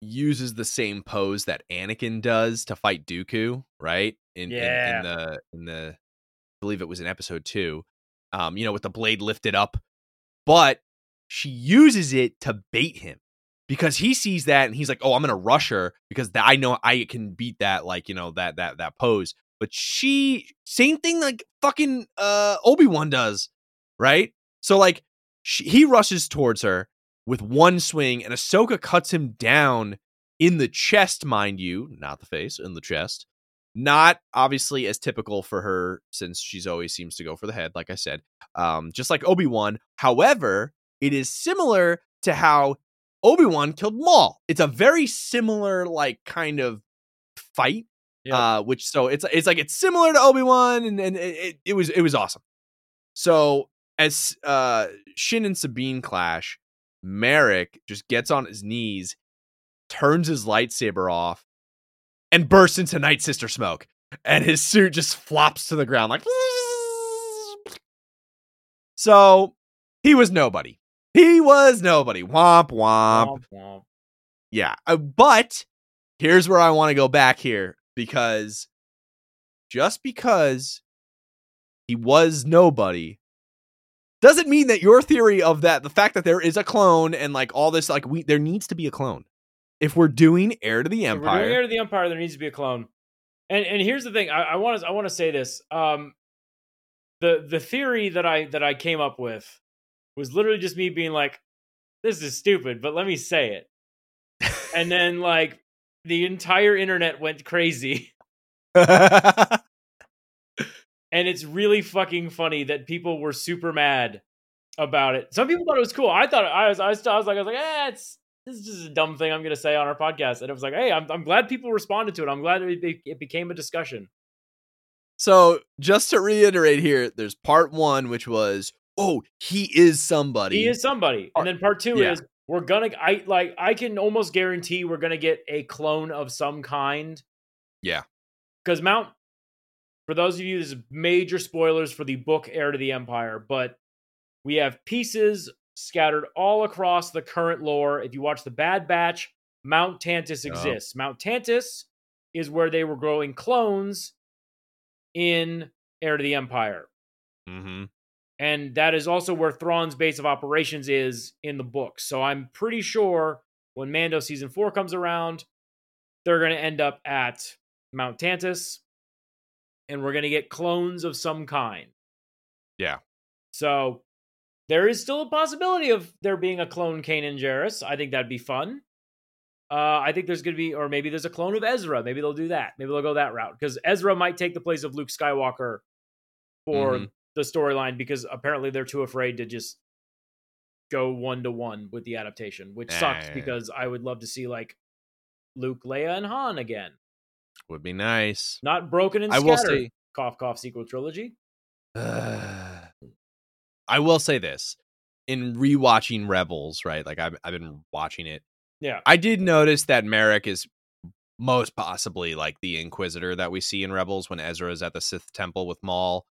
uses the same pose that Anakin does to fight Dooku, right? In, in Yeah. in the in the I believe it was in episode two. Um, you know, with the blade lifted up. But she uses it to bait him because he sees that and he's like, "Oh, I'm gonna rush her because I know I can beat that, like you know that that that pose." But she, same thing, like fucking uh Obi Wan does, right? So like, she, he rushes towards her with one swing, and Ahsoka cuts him down in the chest, mind you, not the face, in the chest. Not obviously as typical for her, since she's always seems to go for the head, like I said. Um, just like Obi Wan. However, it is similar to how Obi Wan killed Maul. It's a very similar, like, kind of fight. Yeah. Uh, which so it's it's like it's similar to Obi Wan, and and it, it, it was it was awesome. So as uh Shin and Sabine clash, Marrok just gets on his knees, turns his lightsaber off, and bursts into Night Sister smoke, and his suit just flops to the ground like. So he was nobody. He was nobody. Womp womp. Womp, womp. Yeah. Uh, but here's where I want to go back here because just because he was nobody doesn't mean that your theory of that the fact that there is a clone and like all this like we there needs to be a clone. If we're doing Heir to the If we're doing Empire, Heir to the Empire, there needs to be a clone. And and here's the thing, I want to I want to say this. Um, the the theory that I that I came up with was literally just me being like, "This is stupid," but let me say it. and then like the entire internet went crazy, and it's really fucking funny that people were super mad about it. Some people thought it was cool. I thought I was I was, I was like I was like, eh, it's this is just a dumb thing I'm gonna say on our podcast. And it was like, hey, I'm I'm glad people responded to it. I'm glad it, it became a discussion. so just to reiterate here, there's part one, which was, oh, he is somebody. He is somebody. And then part two Yeah. is we're gonna I like I can almost guarantee we're gonna get a clone of some kind. Yeah. Because Mount for those of you, this is major spoilers for the book Heir to the Empire, but we have pieces scattered all across the current lore. If you watch the Bad Batch, Mount Tantiss Oh. exists. Mount Tantiss is where they were growing clones in Heir to the Empire. Mm-hmm. And that is also where Thrawn's base of operations is in the book. So I'm pretty sure when Mando season four comes around, they're going to end up at Mount Tantiss and we're going to get clones of some kind. Yeah. So there is still a possibility of there being a clone Kanan Jarrus. I think that'd be fun. Uh, I think there's going to be, or maybe there's a clone of Ezra. Maybe they'll do that. Maybe they'll go that route because Ezra might take the place of Luke Skywalker for Mhm. The storyline because apparently they're too afraid to just go one to one with the adaptation, which sucks Eh. because I would love to see like Luke, Leia, and Han again. Would be nice. Not broken and I scattered. will say cough cough sequel trilogy. I will say this. In rewatching Rebels, right? Like I've I've been watching it. Yeah. I did notice that Marrok is most possibly like the Inquisitor that we see in Rebels when Ezra is at the Sith Temple with Maul.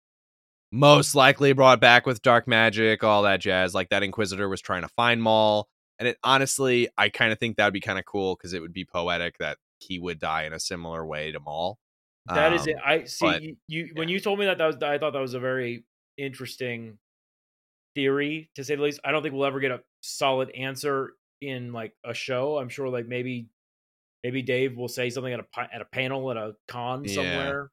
Most likely brought back with dark magic, all that jazz. Like that Inquisitor was trying to find Maul. And it honestly, I kind of think that would be kind of cool because it would be poetic that he would die in a similar way to Maul. That is it. Um, I see but, you, you when you told me that that was I thought that was a very interesting theory to say the least. I don't think we'll ever get a solid answer in like a show. I'm sure like maybe maybe Dave will say something at a at a panel at a con Yeah. somewhere.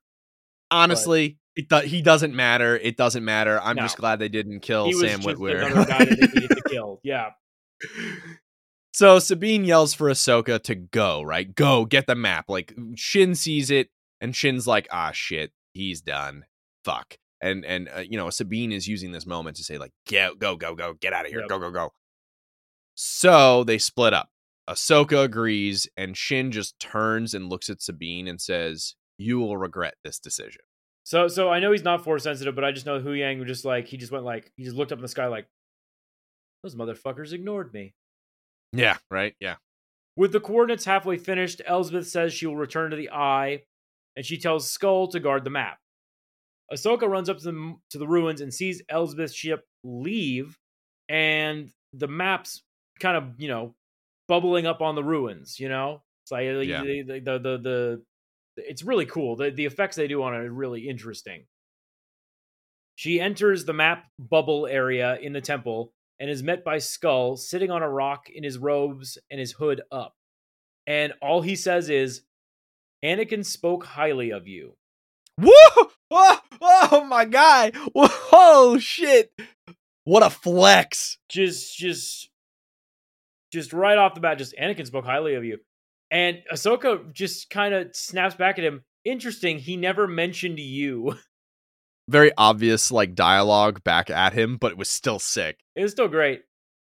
honestly, it do- he doesn't matter. It doesn't matter. I'm just glad they didn't kill Sam Witwer. another guy that they needed to kill. Yeah. So Sabine yells for Ahsoka to go, right? Go, get the map. Like Shin sees it, and Shin's like, ah, shit, he's done. Fuck. And and uh, you know Sabine is using this moment to say like, go, go, go, go, get out of here, Yep. go, go, go. So they split up. Ahsoka agrees, and Shin just turns and looks at Sabine and says, "You will regret this decision." So so I know he's not force sensitive, but I just know Huyang was just like he just went like he just looked up in the sky like those motherfuckers ignored me. Yeah, right. Yeah. With the coordinates halfway finished, Elsbeth says she will return to the Eye, and she tells Skoll to guard the map. Ahsoka runs up to the, to the ruins and sees Elsbeth's ship leave, and the map's kind of you know bubbling up on the ruins. You know, it's like uh, Yeah. the, the, the the the it's really cool. The the effects they do on it are really interesting. She enters the map bubble area in the temple and is met by Skoll sitting on a rock in his robes and his hood up. And all he says is, Anakin spoke highly of you. Woo! Oh, oh my god! Whoa, shit! What a flex! Just, just, just right off the bat, just Anakin spoke highly of you. And Ahsoka just kind of snaps back at him. Interesting, he never mentioned you. Very obvious, like dialogue back at him, but it was still sick. It was still great.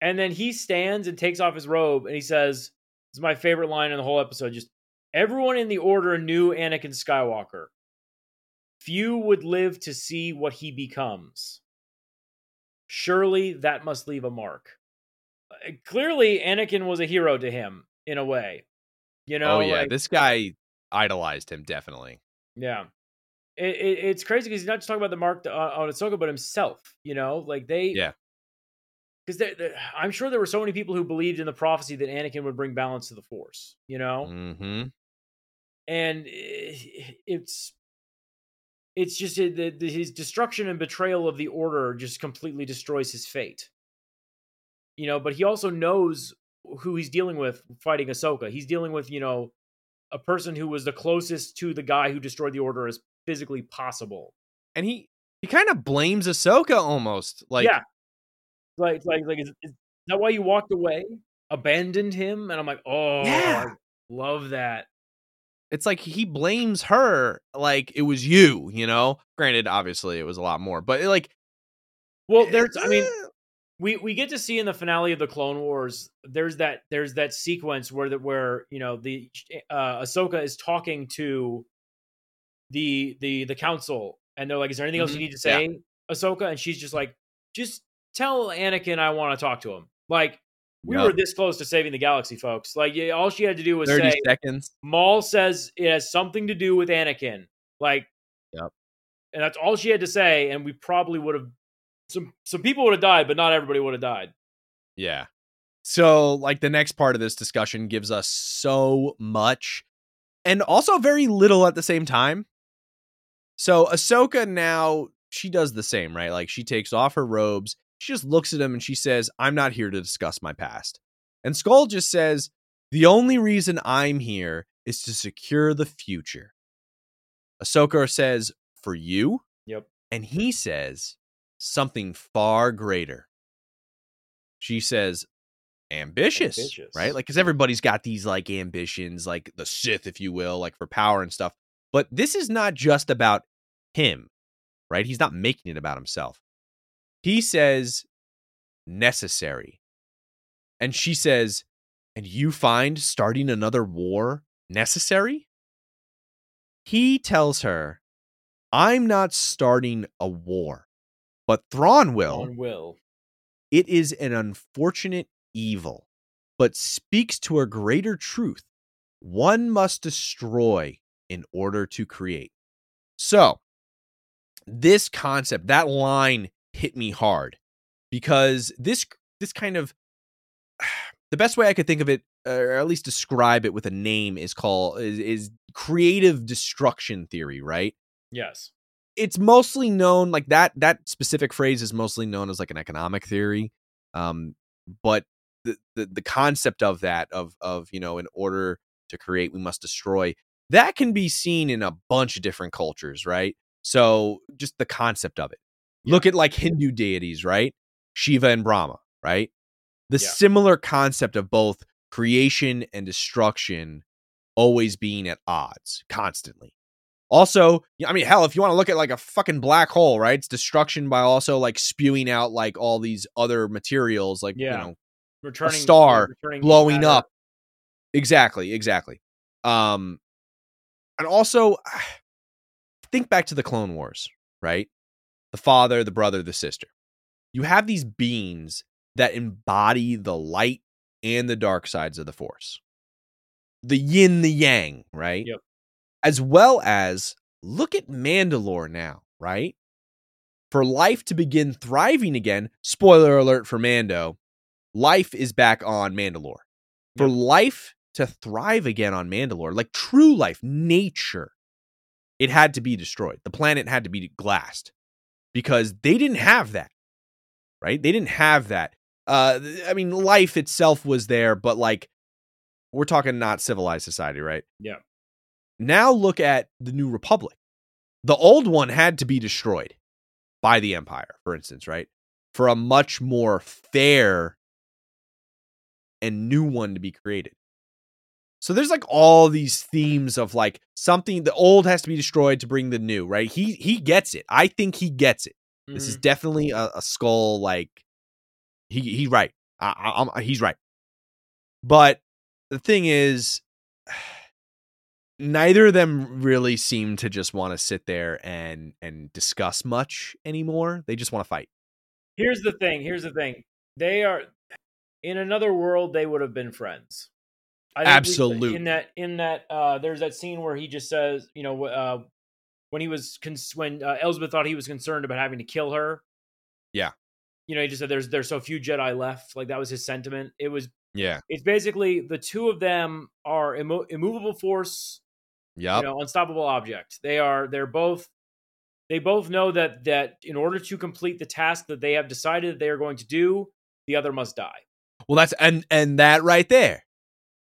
And then he stands and takes off his robe and he says, This is my favorite line in the whole episode. Just everyone in the order knew Anakin Skywalker. Few would live to see what he becomes. Surely that must leave a mark. Uh, Clearly, Anakin was a hero to him in a way. You know, oh yeah, like- this guy idolized him definitely. yeah. It, it, it's crazy because he's not just talking about the mark uh, on Ahsoka, but himself. You know, like they, Yeah. Because I'm sure there were so many people who believed in the prophecy that Anakin would bring balance to the Force. You know, Mm-hmm. and i- it's it's just the, the, his destruction and betrayal of the Order just completely destroys his fate. You know, but he also knows who he's dealing with fighting Ahsoka. He's dealing with you know a person who was the closest to the guy who destroyed the Order as physically possible. And he he kind of blames Ahsoka almost. Like yeah, like like like is, is that why you walked away, abandoned him? And I'm like, oh, Yeah. I love that. it's like he blames her like it was you, you know? Granted, obviously it was a lot more, but like Well, there's, I mean, eh, we we get to see in the finale of the Clone Wars. There's that there's that sequence where the where you know the uh, Ahsoka is talking to the the the council, and they're like, "Is there anything else you Mhm. need to say, Ahsoka?" And she's just like, "Just tell Anakin I want to talk to him." Like we Yup. were this close to saving the galaxy, folks. Like all she had to do was 30 say, seconds. Maul says it has something to do with Anakin. Like, Yep. and that's all she had to say, and we probably would have some some people would have died, but not everybody would have died. Yeah. So, like, the next part of this discussion gives us so much and also very little at the same time. So, Ahsoka now, she does the same, right? Like, she takes off her robes. She just looks at him and she says, I'm not here to discuss my past. And Skoll just says, The only reason I'm here is to secure the future. Ahsoka says, For you? Yep. And he says, Something far greater. She says, ambitious, Ambitious. right? Like, because everybody's got these like ambitions, like the Sith, if you will, like for power and stuff. But this is not just about him, right? He's not making it about himself. He says, necessary. And she says, and you find starting another war necessary? He tells her, I'm not starting a war, but Thrawn will. On will. It is an unfortunate evil, but speaks to a greater truth. One must destroy in order to create. So, this concept, that line hit me hard because this this kind of the best way I could think of it, or at least describe it with a name, is called is, is creative destruction theory, right? Yes. It's mostly known like that that specific phrase is mostly known as like an economic theory um but the, the the concept of that of of you know in order to create we must destroy that can be seen in a bunch of different cultures right? So just the concept of it. Look at like hindu deities right? Shiva and brahma right? The Yeah. similar concept of both creation and destruction always being at odds constantly. Also, I mean, hell, if you want to look at like a fucking black hole, right? It's destruction by also like spewing out like all these other materials, like you know, Returning star returning blowing matter. up. Exactly, exactly. Um, and also think back to the Clone Wars, right? The father, the brother, the sister. You have these beings that embody the light and the dark sides of the Force, the yin, the yang, right? Yep. As well as look at Mandalore now, right? For life to begin thriving again, spoiler alert for Mando, life is back on Mandalore. For life to thrive again on Mandalore, like true life, nature, it had to be destroyed. The planet had to be glassed because they didn't have that, right? They didn't have that. Uh, I mean, life itself was there, but like we're talking not civilized society, right? Yeah. Now look at the New Republic. The old one had to be destroyed by the Empire, for instance, right? For a much more fair and new one to be created. So there's like all these themes of like something the old has to be destroyed to bring the new, right? He he gets it. I think he gets it. This is Mhm. definitely a, a Skoll like he he's right. I, I, I'm, he's right. But the thing is neither of them really seem to just want to sit there and and discuss much anymore. They just want to fight. Here's the thing. Here's the thing. They are in another world. They would have been friends. I Absolutely. In that, in that, uh, there's that scene where he just says, you know, uh, when he was cons- when uh, Elsbeth thought he was concerned about having to kill her. Yeah. You know, he just said, "There's there's so few Jedi left." Like that was his sentiment. It was. Yeah. It's basically the two of them are immo- immovable force Yep. you know unstoppable object they are they're both they both know that that in order to complete the task that they have decided that they are going to do the other must die Well, that's and and that right there,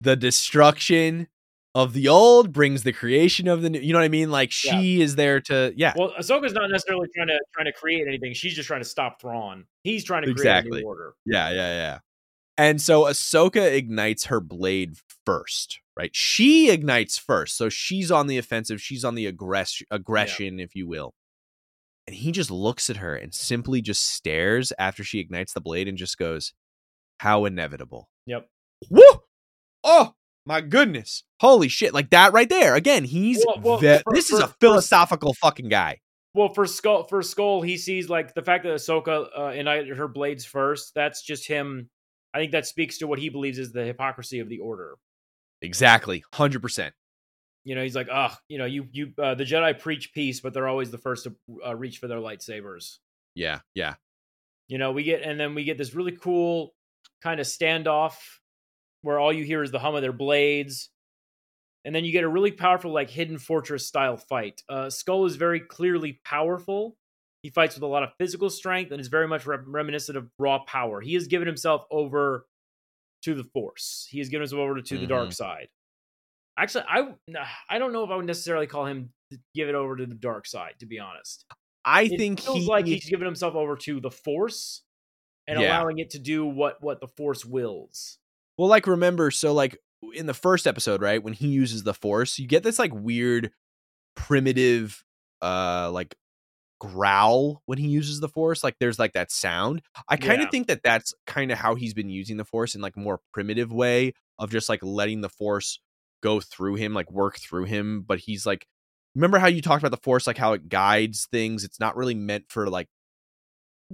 the destruction of the old brings the creation of the new. You know what I mean? Like she is there to yeah. well ahsoka's not necessarily trying to trying to create anything she's just trying to stop Thrawn. he's trying to create a new order Yeah, yeah, yeah. And so Ahsoka ignites her blade first, right? She ignites first. So she's on the offensive. She's on the aggress- aggression, if you will. And he just looks at her and simply just stares after she ignites the blade and just goes, How inevitable. yep Woo! Oh, my goodness. Holy shit. Like that right there. Again, he's Well, well, ve- for- this is for- a for- philosophical fucking guy. well for Skoll for Skoll he sees like the fact that ahsoka uh, ignited her blades first that's just him i think that speaks to what he believes is the hypocrisy of the order Exactly. 100%. you know he's like oh, you know you you uh, the jedi preach peace but they're always the first to uh, reach for their lightsabers Yeah, yeah. you know we get and then we get this really cool kind of standoff where all you hear is the hum of their blades and then you get a really powerful like hidden fortress style fight uh, Skoll is very clearly powerful he fights with a lot of physical strength and is very much rem- reminiscent of raw power he has given himself over to the force he has given himself over to the dark side actually i i don't know if i would necessarily call him give it over to the dark side to be honest I it think feels he like he's given himself over to the force and Yeah. allowing it to do what what the force wills. Well, like remember, so like in the first episode, right, when he uses the force, you get this like weird primitive uh like growl when he uses the force like there's like that sound i kind of Yeah. think that that's kind of how he's been using the force in like a more primitive way of just like letting the force go through him like work through him but he's like remember how you talked about the force like how it guides things it's not really meant for like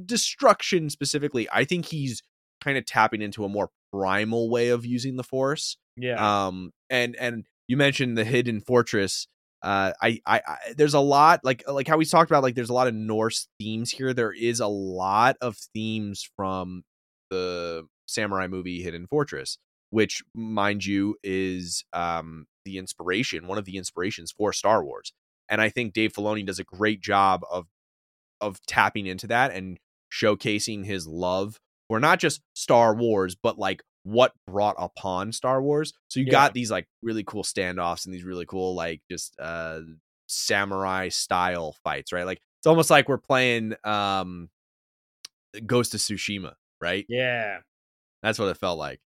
destruction specifically i think he's kind of tapping into a more primal way of using the force Yeah. um and and you mentioned the hidden fortress uh I, I i there's a lot like like how we talked about like there's a lot of norse themes here. There is a lot of themes from the samurai movie hidden fortress which mind you is um the inspiration one of the inspirations for star wars. And i think dave filoni does a great job of of tapping into that and showcasing his love for not just star wars but like what brought upon star wars so you Yeah. got these like really cool standoffs and these really cool like just uh samurai style fights right like it's almost like we're playing um ghost of tsushima right yeah. That's what it felt like.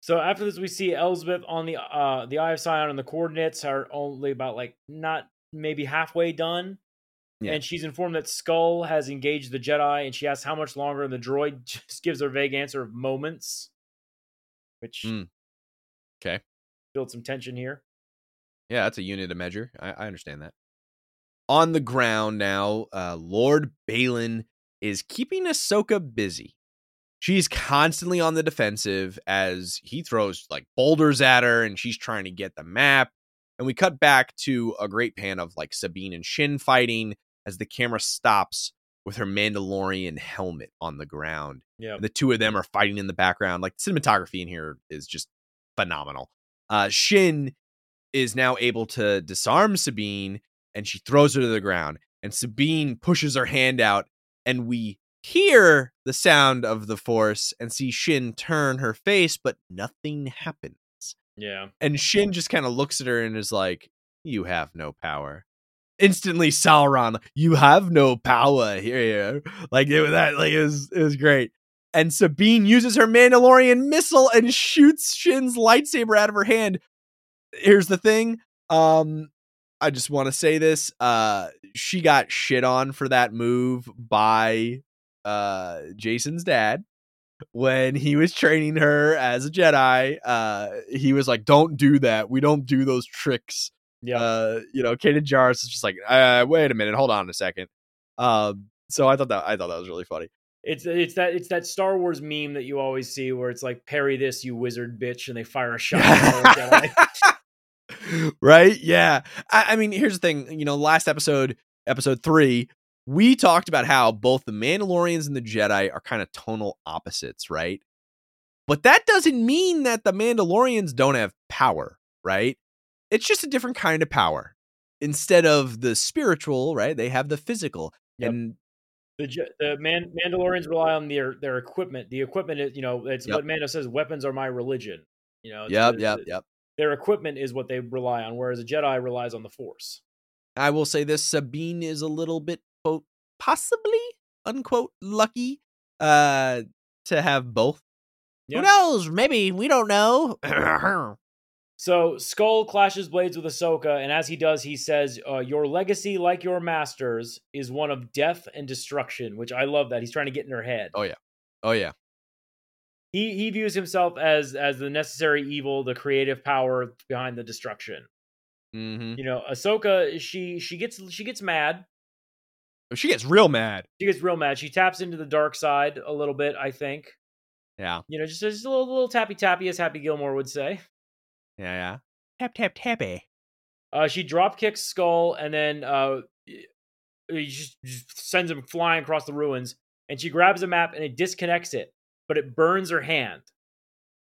So after this, we see Elsbeth on the uh the Eye of Sion, and the coordinates are only about like not maybe halfway done. Yeah. And she's informed that Skoll has engaged the Jedi, and she asks how much longer, and the droid just gives her vague answer of moments, which Mm. Okay. build some tension here. Yeah, that's a unit of measure. I, I understand that. On the ground now, uh, Lord Baylan is keeping Ahsoka busy. She's constantly on the defensive as he throws like boulders at her and she's trying to get the map. And we cut back to a great pan of like Sabine and Shin fighting as the camera stops with her Mandalorian helmet on the ground. Yeah. The two of them are fighting in the background. Like cinematography in here is just phenomenal. Uh, Shin is now able to disarm Sabine and she throws her to the ground. And Sabine pushes her hand out, and we hear the sound of the force and see Shin turn her face, but nothing happens. Yeah. And Shin just kind of looks at her and is like, You have no power. Instantly, Sauron, you have no power here. Like it was that, like it was, it was great. And Sabine uses her Mandalorian missile and shoots Shin's lightsaber out of her hand. Here's the thing. Um, I just want to say this. Uh, she got shit on for that move by uh Jacen's dad when he was training her as a Jedi. Uh, he was like, "Don't do that. We don't do those tricks." Yeah. Uh, you know, Kanan Jarrus is just like, uh, "Wait a minute, hold on a second. Um, so I thought that I thought that was really funny. It's it's that it's that Star Wars meme that you always see where it's like parry this you wizard bitch and they fire a shot. at the Jedi. right? Yeah. I, I mean, here's the thing. You know, last episode, episode three, we talked about how both the Mandalorians and the Jedi are kind of tonal opposites, right? But that doesn't mean that the Mandalorians don't have power, right? It's just a different kind of power. Instead of the spiritual, right? They have the physical. Yep. And The the Man- Mandalorians rely on their their equipment. The equipment is you know it's Yep. what Mando says. Weapons are my religion. You know. yep, the- yep, yep. Their equipment is what they rely on, whereas a Jedi relies on the Force. I will say this Sabine is a little bit quote possibly unquote lucky uh to have both. Yeah. Who knows? Maybe we don't know. So Skoll clashes blades with Ahsoka, and as he does, he says, uh, "Your legacy, like your masters, is one of death and destruction." Which I love that he's trying to get in her head. oh yeah. Oh yeah. He he views himself as as the necessary evil, the creative power behind the destruction. Mm-hmm. You know, Ahsoka, she she gets she gets mad. She gets real mad. She gets real mad. She taps into the dark side a little bit. I think. Yeah. You know, just, just a little little tappy tappy, as Happy Gilmore would say. Yeah, yeah. Tap tap tappy. Uh, she drop kicks Skoll and then uh, he just, just sends him flying across the ruins. And she grabs a map and it disconnects it, but it burns her hand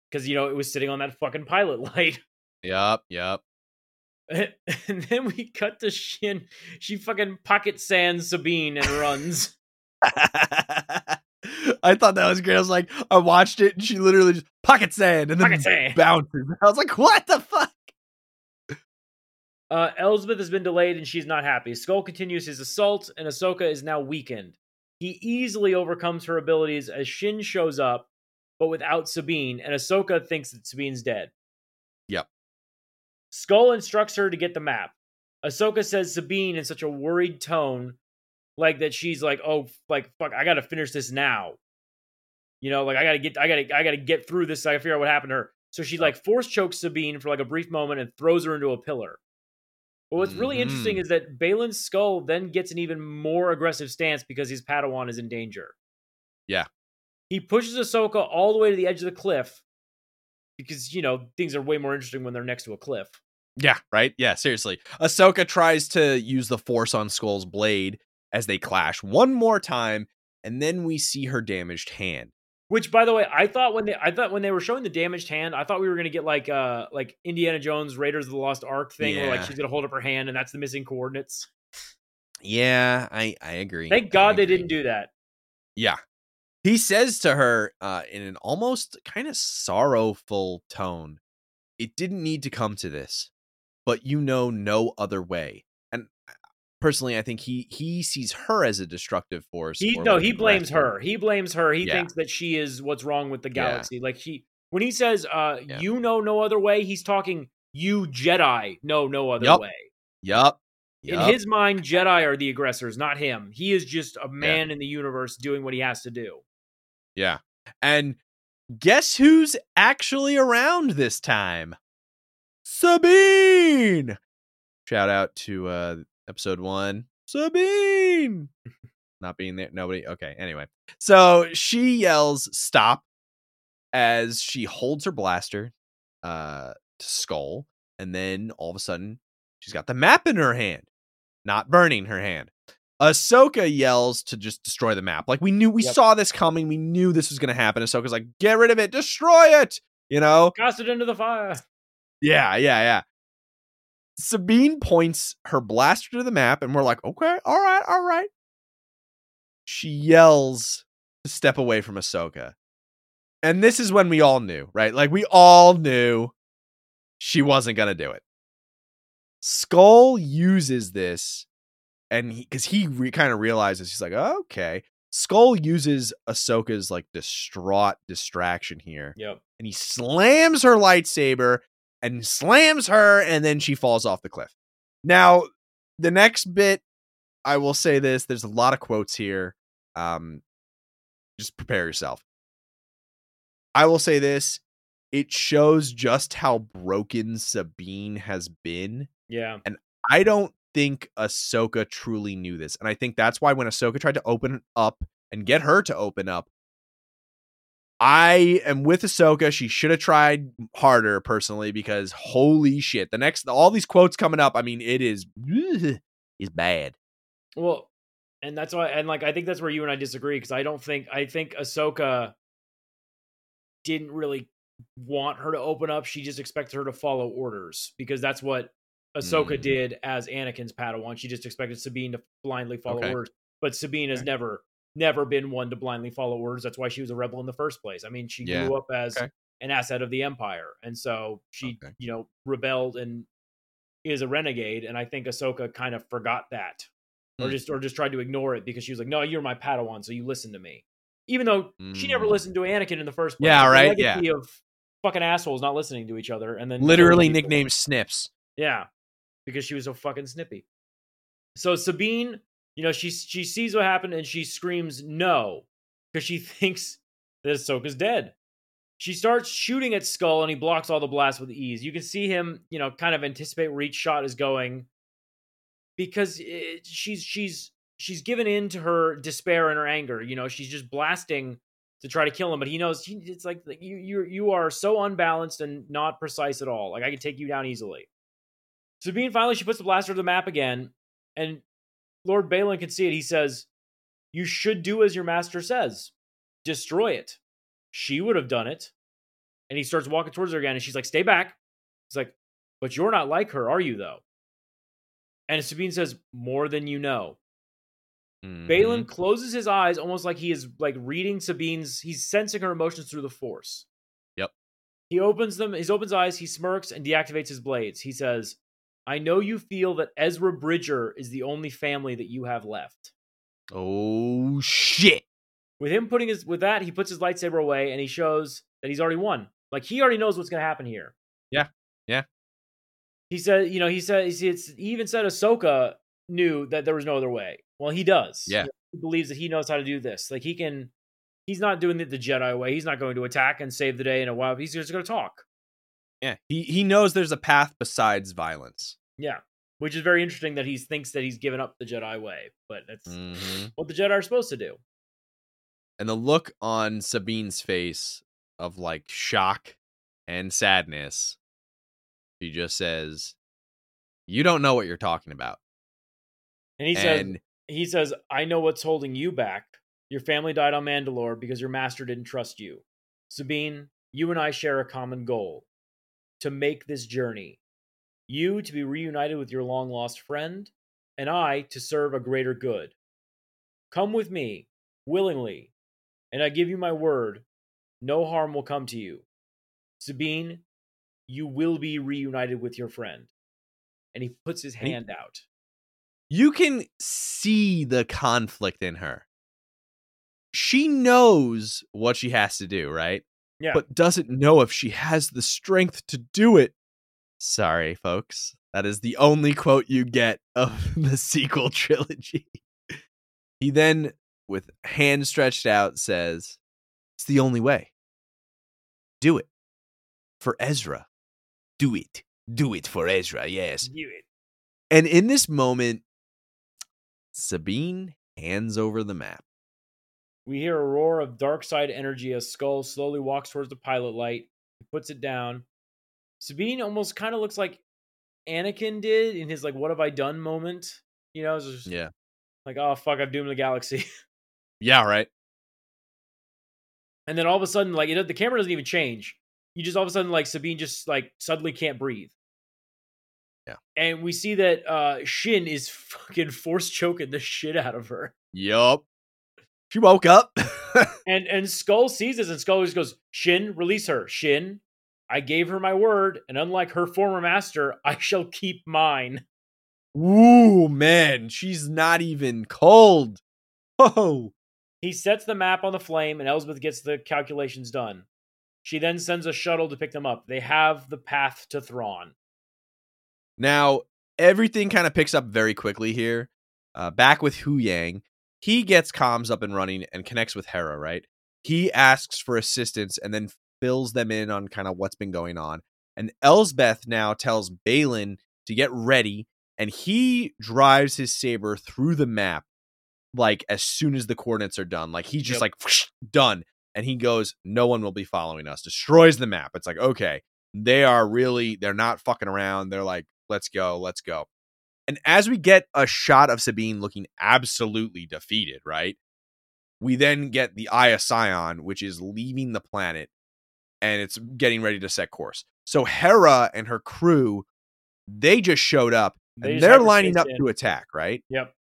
because you know it was sitting on that fucking pilot light. Yep, yep. and then we cut to Shin. She fucking pocket sands Sabine and runs. I thought that was great. I was like, I watched it and she literally just pocket sand and then Pocket sand. bounces. I was like, what the fuck? Uh, Elsbeth has been delayed and she's not happy. Skoll continues his assault, and Ahsoka is now weakened. He easily overcomes her abilities as Shin shows up, but without Sabine, and Ahsoka thinks that Sabine's dead. Yep. Skoll instructs her to get the map. Ahsoka says Sabine in such a worried tone, like that she's like, "Oh, like fuck, I gotta finish this now." You know, like I gotta get, I gotta, I gotta get through this. So I gotta figure out what happened to her. So she like force chokes Sabine for like a brief moment and throws her into a pillar. But what's really interesting Mhm. is that Baylan's Skoll then gets an even more aggressive stance because his Padawan is in danger. Yeah. He pushes Ahsoka all the way to the edge of the cliff because, you know, things are way more interesting when they're next to a cliff. Yeah, right? Yeah, seriously. Ahsoka tries to use the force on Skoll's blade as they clash one more time, and then we see her damaged hand. Which, by the way, I thought when they I thought when they were showing the damaged hand, I thought we were gonna get like uh like Indiana Jones Raiders of the Lost Ark thing where like she's gonna hold up her hand and that's the missing coordinates. Yeah, I I agree. Thank God they didn't do that. Yeah. He says to her uh, in an almost kind of sorrowful tone, It didn't need to come to this, but you know no other way. Personally, I think he he sees her as a destructive force. He no, he blames her. He blames her. He Yeah. thinks that she is what's wrong with the Yeah. galaxy. Like he when he says uh Yeah. you know no other way, he's talking you Jedi know no other Yup. way. Yup. In his mind, Jedi are the aggressors, not him. He is just a man in the universe doing what he has to do. Yeah. And guess who's actually around this time? Sabine. Shout out to uh episode 1. Sabine. Not being there. Nobody. Okay. Anyway. So she yells stop as she holds her blaster uh to Skoll and then all of a sudden she's got the map in her hand, not burning her hand. Ahsoka yells to just destroy the map. Like we knew, we Yep. saw this coming. We knew this was to happen. Ahsoka's like, get rid of it, destroy it. You know? Cast it into the fire. Yeah, yeah, yeah. Sabine points her blaster to the map, and we're like, okay, all right, all right. She yells to step away from Ahsoka. And this is when we all knew, right? Like we all knew she wasn't going to do it. Skoll uses this and he because he re- kind of realizes he's like, okay. Skoll uses Ahsoka's like distraught distraction here Yep. and he slams her lightsaber and slams her and then she falls off the cliff. Now, the next bit I will say this, there's a lot of quotes here. Um just prepare yourself. I will say this, it shows just how broken Sabine has been. Yeah. And I don't think Ahsoka truly knew this. And I think that's why when Ahsoka tried to open up and get her to open up, I am with Ahsoka. She should have tried harder personally because holy shit. The next all these quotes coming up, I mean, it is is bad. Well, and that's why, and like I think that's where you and I disagree because I don't think I think Ahsoka didn't really want her to open up. She just expected her to follow orders because that's what Ahsoka Mm. did as Anakin's Padawan. She just expected Sabine to blindly follow Okay. orders, but Sabine has Okay. never never been one to blindly follow orders. That's why she was a rebel in the first place. I mean, she Yeah. grew up as Okay. an asset of the Empire, and so she, Okay. you know, rebelled and is a renegade. And I think Ahsoka kind of forgot that or Hmm. just or just tried to ignore it because she was like, "No, you're my Padawan, so you listen to me." Even though she never Mm. listened to Anakin in the first place. Yeah, right, legacy Of fucking assholes not listening to each other, and then Literally nicknamed Snips. Yeah, because she was so fucking snippy. So Sabine, you know, she she sees what happened and she screams no because she thinks that Ahsoka's dead. She starts shooting at Skoll and he blocks all the blasts with ease. You can see him, you know, kind of anticipate where each shot is going because it, she's she's she's given in to her despair and her anger. You know, she's just blasting to try to kill him, but he knows he, it's like you you you are so unbalanced and not precise at all. Like I can take you down easily. Sabine finally she puts the blaster to the map again, and Lord Baylan can see it. He says, "You should do as your master says. Destroy it." She would have done it, and he starts walking towards her again, and she's like, "Stay back." He's like, "But you're not like her, are you? Though." And Sabine says, "More than you know." Baylan Mhm. closes his eyes almost like he is like reading Sabine's he's sensing her emotions through the force. Yep. He opens them, he opens eyes, he smirks and deactivates his blades. He says, I know you feel that Ezra Bridger is the only family that you have left. Oh shit. With him putting his with that, he puts his lightsaber away and he shows that he's already won. Like he already knows what's gonna happen here. Yeah. Yeah. He said, you know, he said he even said Ahsoka knew that there was no other way. Well, he does. Yeah. He believes that he knows how to do this. Like he can he's not doing it the Jedi way. He's not going to attack and save the day in a while. He's just gonna talk. Yeah. He he knows there's a path besides violence. Yeah. Which is very interesting that he thinks that he's given up the Jedi way, but that's Mhm. what the Jedi are supposed to do. And the look on Sabine's face of like shock and sadness. She just says, "You don't know what you're talking about." And he says he says, I know what's holding you back. Your family died on Mandalore because your master didn't trust you. Sabine, you and I share a common goal to make this journey. You to be reunited with your long lost friend, and I to serve a greater good. Come with me, willingly, and I give you my word no harm will come to you. Sabine, you will be reunited with your friend. And he puts his And he- hand out. you can see the conflict in her. She knows what she has to do, right? Yeah. But doesn't know if she has the strength to do it. Sorry, folks. That is the only quote you get of the sequel trilogy. He then, with hand stretched out, says, It's the only way. Do it. For Ezra. Do it. Do it for Ezra, yes. Do it. And in this moment, Sabine hands over the map. We hear a roar of dark side energy as Skoll slowly walks towards the pilot light. He puts it down. Sabine almost kind of looks like Anakin did in his like "What have I done?" moment. You know, just Yeah. like, "Oh fuck, I've doomed the galaxy." Yeah, right. and then all of a sudden, like, it, the camera doesn't even change. You just all of a sudden, like, Sabine just like suddenly can't breathe. Yeah. And we see that uh Shin is fucking force choking the shit out of her. Yup. She woke up. And and Skoll sees this, and Skoll just goes, "Shin, release her. Shin, I gave her my word, and unlike her former master, I shall keep mine." Ooh, man. She's not even cold. Oh. He sets the map on the flame, and Elsbeth gets the calculations done. She then sends a shuttle to pick them up. They have the path to Thrawn. Now, everything kind of picks up very quickly here. Uh, back with Huyang, he gets comms up and running and connects with Hera, right? He asks for assistance and then fills them in on kind of what's been going on. And Elsbeth now tells Baylan to get ready, and he drives his saber through the map like as soon as the coordinates are done. Like he's just Yep. like done. And he goes, No one will be following us, destroys the map. It's like, okay, they are really, they're not fucking around. They're like, let's go, let's go. And as we get a shot of Sabine looking absolutely defeated, right? We then get the Eye of Sion, which is leaving the planet and it's getting ready to set course. So Hera and her crew, they just showed up they and they're lining up in. to attack, right? Yep.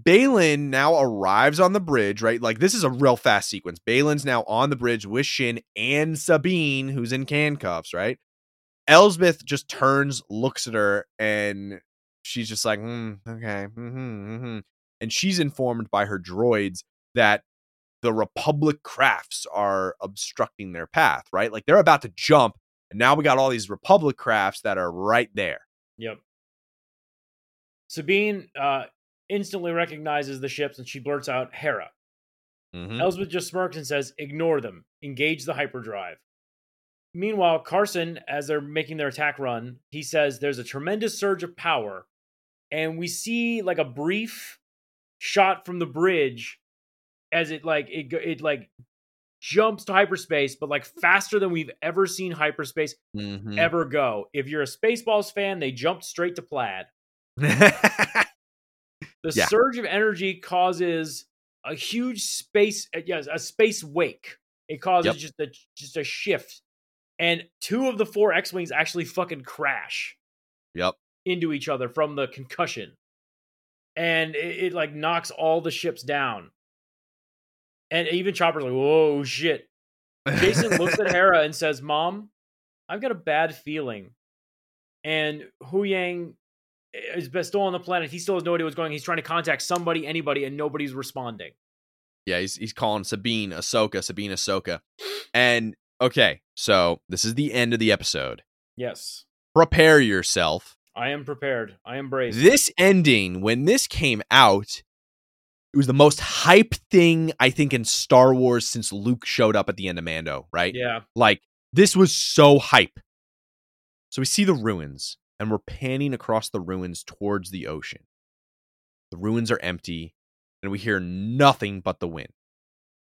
Baylan now arrives on the bridge, right? Like this is a real fast sequence. Baylan's now on the bridge with Shin and Sabine, who's in handcuffs, right? Elsbeth just turns, looks at her, and she's just like, hmm, okay, mm-hmm, mm-hmm. and she's informed by her droids that the Republic crafts are obstructing their path, right? Like they're about to jump, and now we got all these Republic crafts that are right there. Yep. Sabine uh, instantly recognizes the ships and she blurts out Hera. Mhm. Elsbeth just smirks and says, Ignore them. Engage the hyperdrive. Meanwhile, Carson, as they're making their attack run, he says there's a tremendous surge of power. And we see like a brief shot from the bridge as it like it it like jumps to hyperspace, but like faster than we've ever seen hyperspace Mhm. ever go. If you're a Spaceballs fan, they jumped straight to plaid. The Yeah. surge of energy causes a huge space, uh, yes, a space wake. It causes Yep. just a just a shift, and two of the four X wings actually fucking crash yep. Into each other from the concussion, and it, it like knocks all the ships down. And even Chopper's like, "Whoa, shit!" Jacen looks at Hera and says, "Mom, I've got a bad feeling." And Huyang eh, is best still on the planet. He still has no idea what's going on. He's trying to contact somebody, anybody, and nobody's responding. Yeah, he's he's calling Sabine Ahsoka, Sabine Ahsoka. And okay, so this is the end of the episode. Yes, Prepare yourself. I am prepared. I am brave. This ending, when this came out, it was the most hype thing I think in Star Wars since Luke showed up at the end of Mando, right? yeah, Like this was so hype. So we see the ruins and we're panning across the ruins towards the ocean. The ruins are empty and we hear nothing but the wind.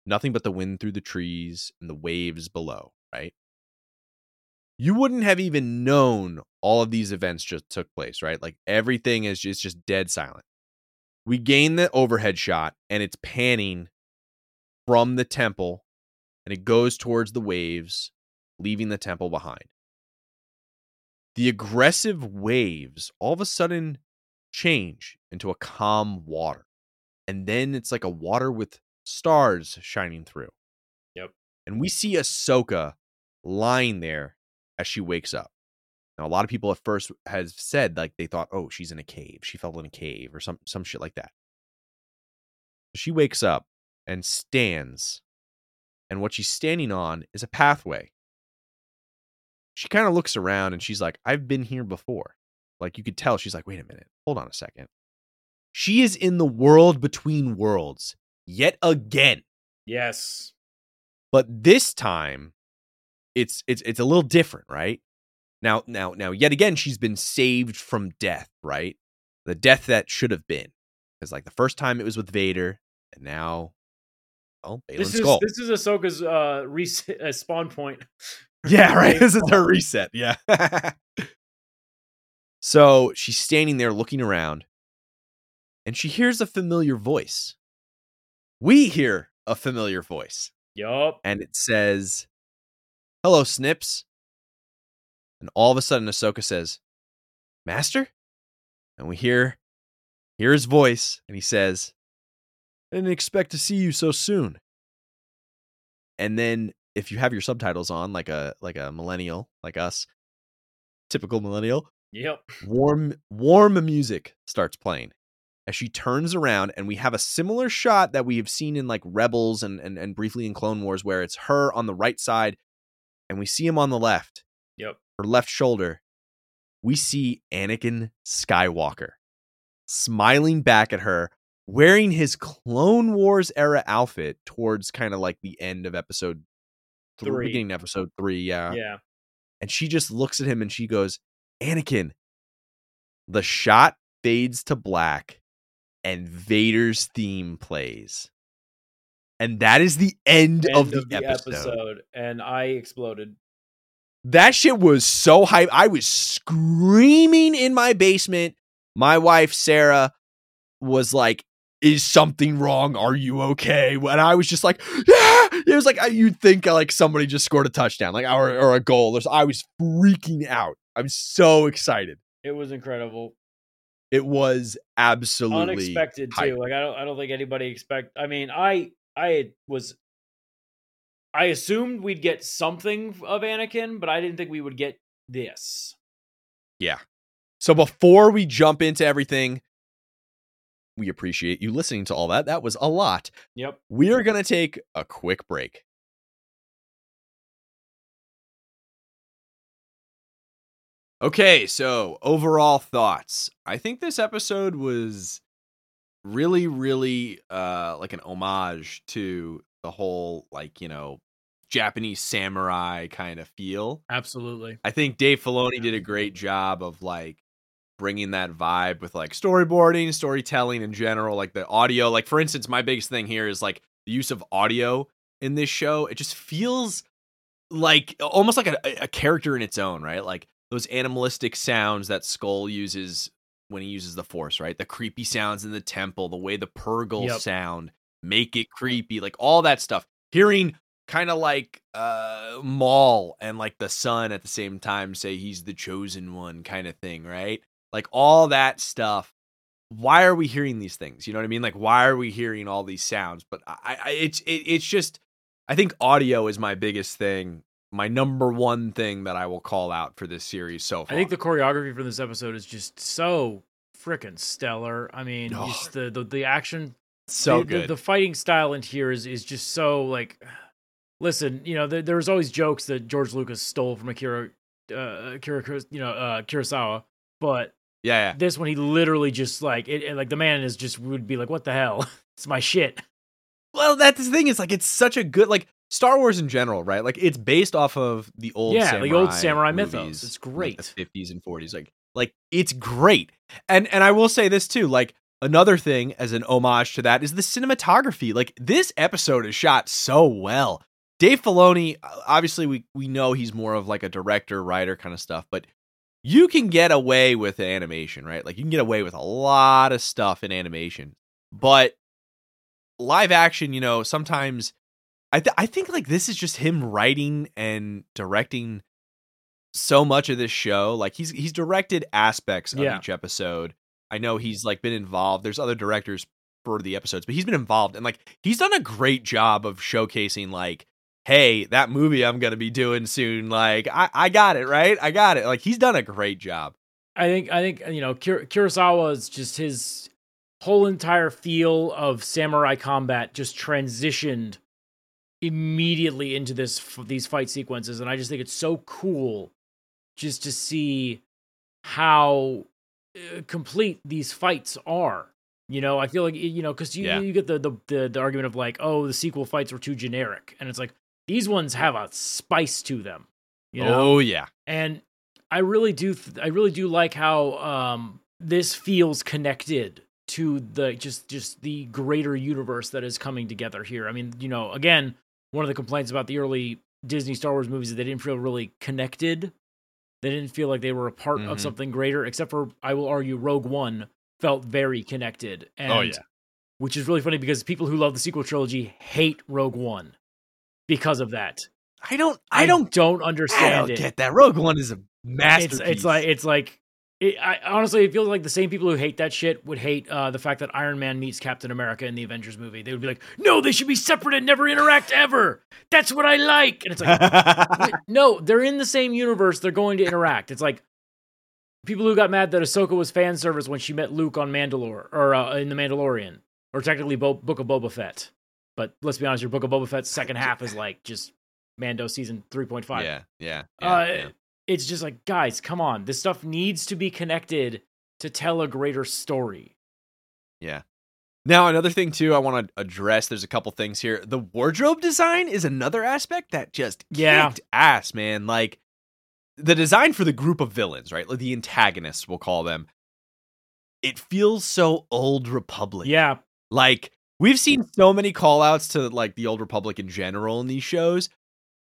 Nothing but the wind through the trees and the waves below, right? You wouldn't have even known all of these events just took place, right? Like everything is just, just dead silent. We gain the overhead shot and it's panning from the temple and it goes towards the waves, leaving the temple behind. The aggressive waves all of a sudden change into a calm water. And then it's like a water with stars shining through. Yep. And we see Ahsoka lying there as she wakes up. Now, a lot of people at first has said like they thought, oh, she's in a cave. She fell in a cave or some some shit like that. She wakes up and stands, and what she's standing on is a pathway. She kind of looks around and she's like, I've been here before. Like you could tell, she's like, wait a minute, hold on a second. She is in the world between worlds yet again. Yes. But this time it's it's it's a little different, right? Now now now yet again she's been saved from death, right? The death that should have been. Cuz like the first time it was with Vader and now well, Baylan This is Skoll. this is Ahsoka's uh, reset, uh spawn point. Yeah, right. This is her reset. Yeah. so she's standing there looking around and she hears a familiar voice. We hear a familiar voice Yup. and it says, Hello, Snips. And all of a sudden, Ahsoka says, Master? And we hear, hear his voice and he says, I didn't expect to see you so soon. And then if you have your subtitles on, like a like a millennial, like us, typical millennial, Yep. warm warm music starts playing as she turns around and we have a similar shot that we have seen in like rebels and, and and briefly in clone wars where it's her on the right side and we see him on the left Yep. her left shoulder we see anakin skywalker smiling back at her wearing his clone wars era outfit towards kind of like the end of episode three, Three. beginning of episode three yeah Yeah. and she just looks at him and she goes, Anakin. The shot fades to black and Vader's theme plays. And that is the end, End of, the, episode. and I exploded. That shit was so hype. I was screaming in my basement. My wife, Sarah, was like, is something wrong? Are you okay? And I was just like, yeah. It was like you'd think uh, like somebody just scored a touchdown, like or, or a goal. There's, I was freaking out. I'm so excited. It was incredible. It was absolutely Unexpected hype. too. Like I don't I don't think anybody expect I mean, I I was I assumed we'd get something of Anakin, but I didn't think we would get this. Yeah. So before we jump into everything, we appreciate you listening to all that. That was a lot. Yep. We are going to take a quick break. Okay, so overall thoughts. I think this episode was really really uh like an homage to the whole like, you know, Japanese samurai kind of feel. Absolutely. I think Dave Filoni did a great job of like bringing that vibe with like storyboarding, storytelling in general, like the audio. Like for instance, my biggest thing here is like the use of audio in this show. It just feels like almost like a, a character in its own, right? Like those animalistic sounds that Skoll uses when he uses the Force, right? The creepy sounds in the temple, the way the Purrgil Yep. sound make it creepy, like all that stuff. Hearing kind of like uh Maul and like the son at the same time say he's the chosen one kind of thing, right? Like all that stuff. Why are we hearing these things? You know what I mean? Like why are we hearing all these sounds? But I, I it's it, it's just I think audio is my biggest thing, my number one thing that I will call out for this series so far. I think the choreography for this episode is just so freaking stellar. I mean, Oh. just the, the the action so the, the- good. The, fighting style in here is is just so like. Listen, you know, there, there was always jokes that George Lucas stole from Akira, uh, Akira, you know, uh, Kurosawa, but yeah, yeah. this one he literally just like it, it- like the man is just would be like, what the hell? it's my shit. Well, that's the thing. Is like it's such a good like Star Wars in general, right? Like it's based off of the old Yeah, samurai the old samurai mythos. It's great. like, the 50s and 40s. Like like it's great. And and I will say this too, like another thing as an homage to that is the cinematography. Like this episode is shot so well. Dave Filoni, obviously we we know he's more of like a director, writer kind of stuff, but you can get away with animation, right? Like you can get away with a lot of stuff in animation. But live action, you know, sometimes I th- I think like this is just him writing and directing so much of this show. Like he's he's directed aspects of Yeah. each episode. I know he's like been involved. There's other directors for the episodes, but he's been involved and like he's done a great job of showcasing like hey, that movie I'm gonna be doing soon, like I, I got it, right? I got it. Like he's done a great job. I think I think you know Kur- Kurosawa is just his whole entire feel of samurai combat just transitioned immediately into this these fight sequences and I just think it's so cool just to see how uh, complete these fights are. You know, I feel like you know because you Yeah. you get the, the the the argument of like, oh, the sequel fights were too generic, and it's like these ones have a spice to them. You know, Oh yeah. and I really do th- I really do like how um this feels connected to the just just the greater universe that is coming together here. I mean, you know, again, one of the complaints about the early Disney Star Wars movies is they didn't feel really connected. They didn't feel like they were a part Mhm. of something greater, except for I will argue Rogue One felt very connected. And, Oh, yeah. Which is really funny because people who love the sequel trilogy hate Rogue One because of that. I don't I don't don't I understand don't it get that. Rogue One is a it's masterpiece. it's like it's like it, I honestly it feels like the same people who hate that shit would hate uh, the fact that Iron Man meets Captain America in the Avengers movie. They would be like, "No, they should be separate and never interact ever." That's what I like. And it's like, no, they're in the same universe. They're going to interact. It's like people who got mad that Ahsoka was fan service when she met Luke on Mandalore or uh, in the Mandalorian, or technically Bo- Book of Boba Fett. But let's be honest, your Book of Boba Fett's second half is like just Mando season three point five. yeah, yeah, yeah, Uh, yeah. It's just like, guys, come on. This stuff needs to be connected to tell a greater story. Yeah. Now, another thing too, I want to address. There's a couple things here. The wardrobe design is another aspect that just Yeah. kicked ass, man. Like the design for the group of villains, right? Like the antagonists, we'll call them. It feels so old Republic. Yeah, Like we've seen so many call outs to like the old Republic in general in these shows.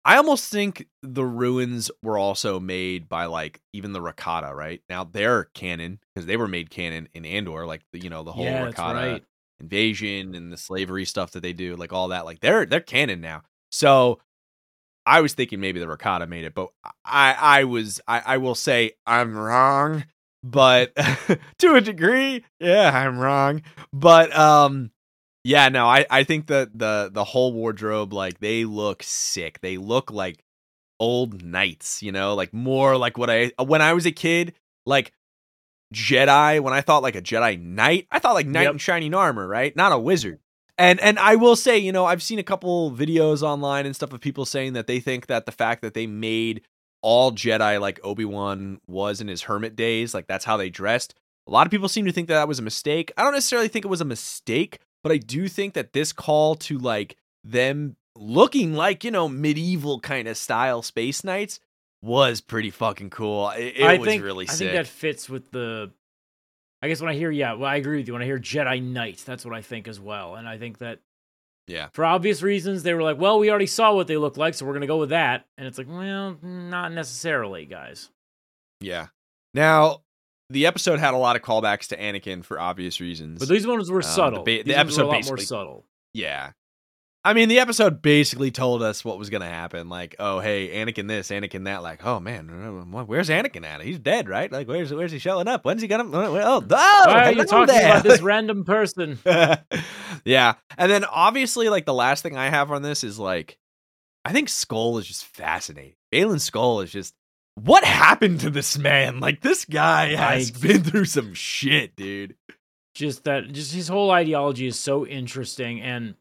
I almost think the ruins were also made by like even the Rakata, right? Now they're canon because they were made canon in Andor, like the, you know the whole yeah, Rakata right. invasion and the slavery stuff that they do, like all that, like they're they're canon now. So I was thinking maybe the Rakata made it, but I I was I, I will say I'm wrong, but to a degree, yeah, I'm wrong. But um yeah, no, I I think that the the whole wardrobe like they look sick. They look like old knights, you know, like more like what I when I was a kid, like Jedi, when I thought like a Jedi knight, I thought like knight Yep. in shining armor, right? Not a wizard. And and I will say, you know, I've seen a couple videos online and stuff of people saying that they think that the fact that they made all Jedi like Obi-Wan was in his hermit days, like that's how they dressed. A lot of people seem to think that that was a mistake. I don't necessarily think it was a mistake, but I do think that this call to like them looking like, you know, medieval kind of style space knights was pretty fucking cool. It, it I was think really I sick. think that fits with the. I guess when I hear yeah, well, I agree with you. When I hear Jedi Knight, that's what I think as well. And I think that yeah. for obvious reasons, they were like, well, we already saw what they look like, so we're gonna go with that. And it's like, well, not necessarily, guys. Yeah. Now, the episode had a lot of callbacks to Anakin for obvious reasons. But these ones were Um, the subtle. ba- the ones were episode a lot more subtle. yeah. I mean, the episode basically told us what was going to happen. Like, oh, hey, Anakin this, Anakin that. Like, oh man, where's Anakin at? He's dead, right? Like, where's where's he showing up? When's he gonna? Oh, oh, Why are you talking there. about this random person? yeah. And then obviously, like the last thing I have on this is like, I think Skoll is just fascinating. Baylan Skoll is just what happened to this man? Like this guy has I- been through some shit, dude. just that just his whole ideology is so interesting and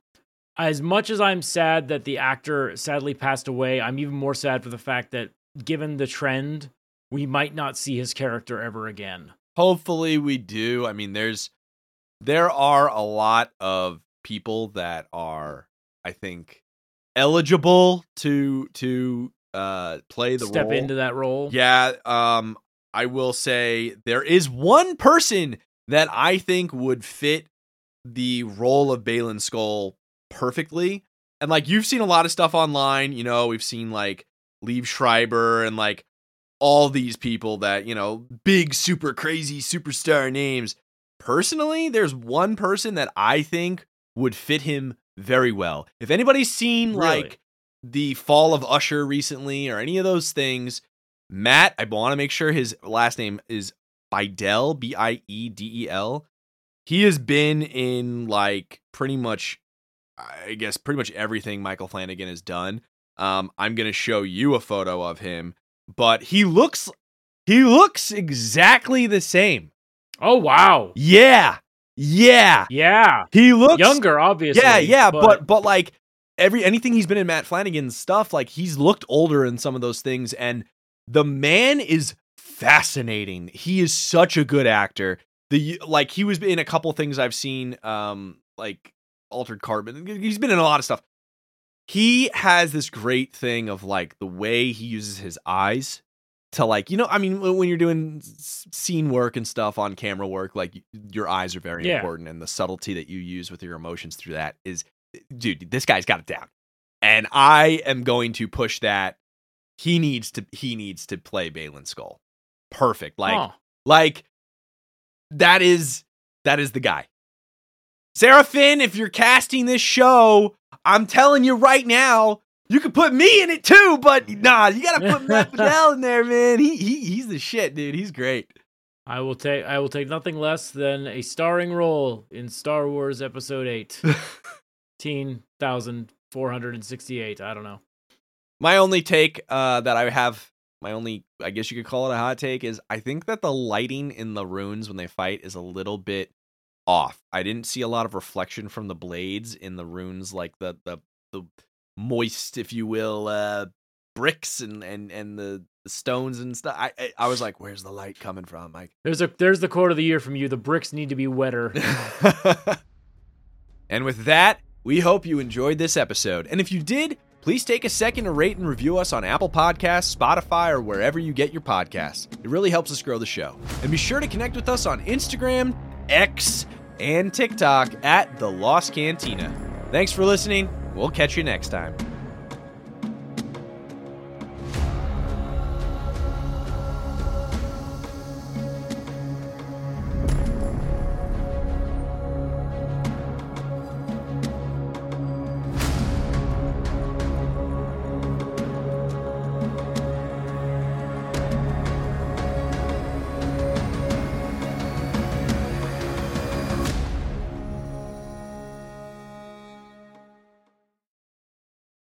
as much as i'm sad that the actor sadly passed away i'm even more sad for the fact that given the trend we might not see his character ever again Hopefully we do. I mean, there's there are a lot of people that are, I think, eligible to to uh play the role. step role. into that role Yeah, um I will say there is one person that I think would fit the role of Baylan Skoll perfectly. And like you've seen a lot of stuff online, you know, we've seen like Liev Schreiber and like all these people that, you know, big super crazy superstar names. Personally, there's one person that I think would fit him very well. If anybody's seen Really? like the fall of Usher recently or any of those things, Matt, I want to make sure his last name is Biedel, B I E D E L. He has been in like pretty much, I guess, pretty much everything Michael Flanagan has done. Um, I'm gonna show you a photo of him, but he looks he looks exactly the same. Oh wow. Yeah, yeah, Yeah. he looks Younger, obviously. Yeah, yeah, but but like every anything he's been in Matt Flanagan's stuff, like he's looked older in some of those things, and the man is fascinating. He is such a good actor. The like he was in a couple things I've seen, um, like Altered Carbon. He's been in a lot of stuff. He has this great thing of like the way he uses his eyes to like you know i mean when you're doing scene work and stuff on camera work like your eyes are very Yeah. important and the subtlety that you use with your emotions through that is dude this guy's got it down and i am going to push that he needs to he needs to play Baylan Skoll perfect like Huh. like that is that is the guy sarah finn if you're casting this show i'm telling you right now you could put me in it too, but nah, you gotta put Matt Fidel in there, man. He he he's the shit, dude. He's great. I will take I will take nothing less than a starring role in Star Wars Episode 8. 18,468. I don't know. My only take uh, that I have, my only, I guess you could call it a hot take, is I think that the lighting in the runes when they fight is a little bit off. I didn't see a lot of reflection from the blades in the runes, like the the the moist, if you will, uh, bricks and and and the, the stones and stuff. I, I I was like, where's the light coming from? Like, There's a there's the quote of the year from you. The bricks need to be wetter. and with that, we hope you enjoyed this episode. And if you did, please take a second to rate and review us on Apple Podcasts, Spotify, or wherever you get your podcasts. It really helps us grow the show. And be sure to connect with us on Instagram, X, and TikTok at The Lost Cantina. Thanks for listening. We'll catch you next time.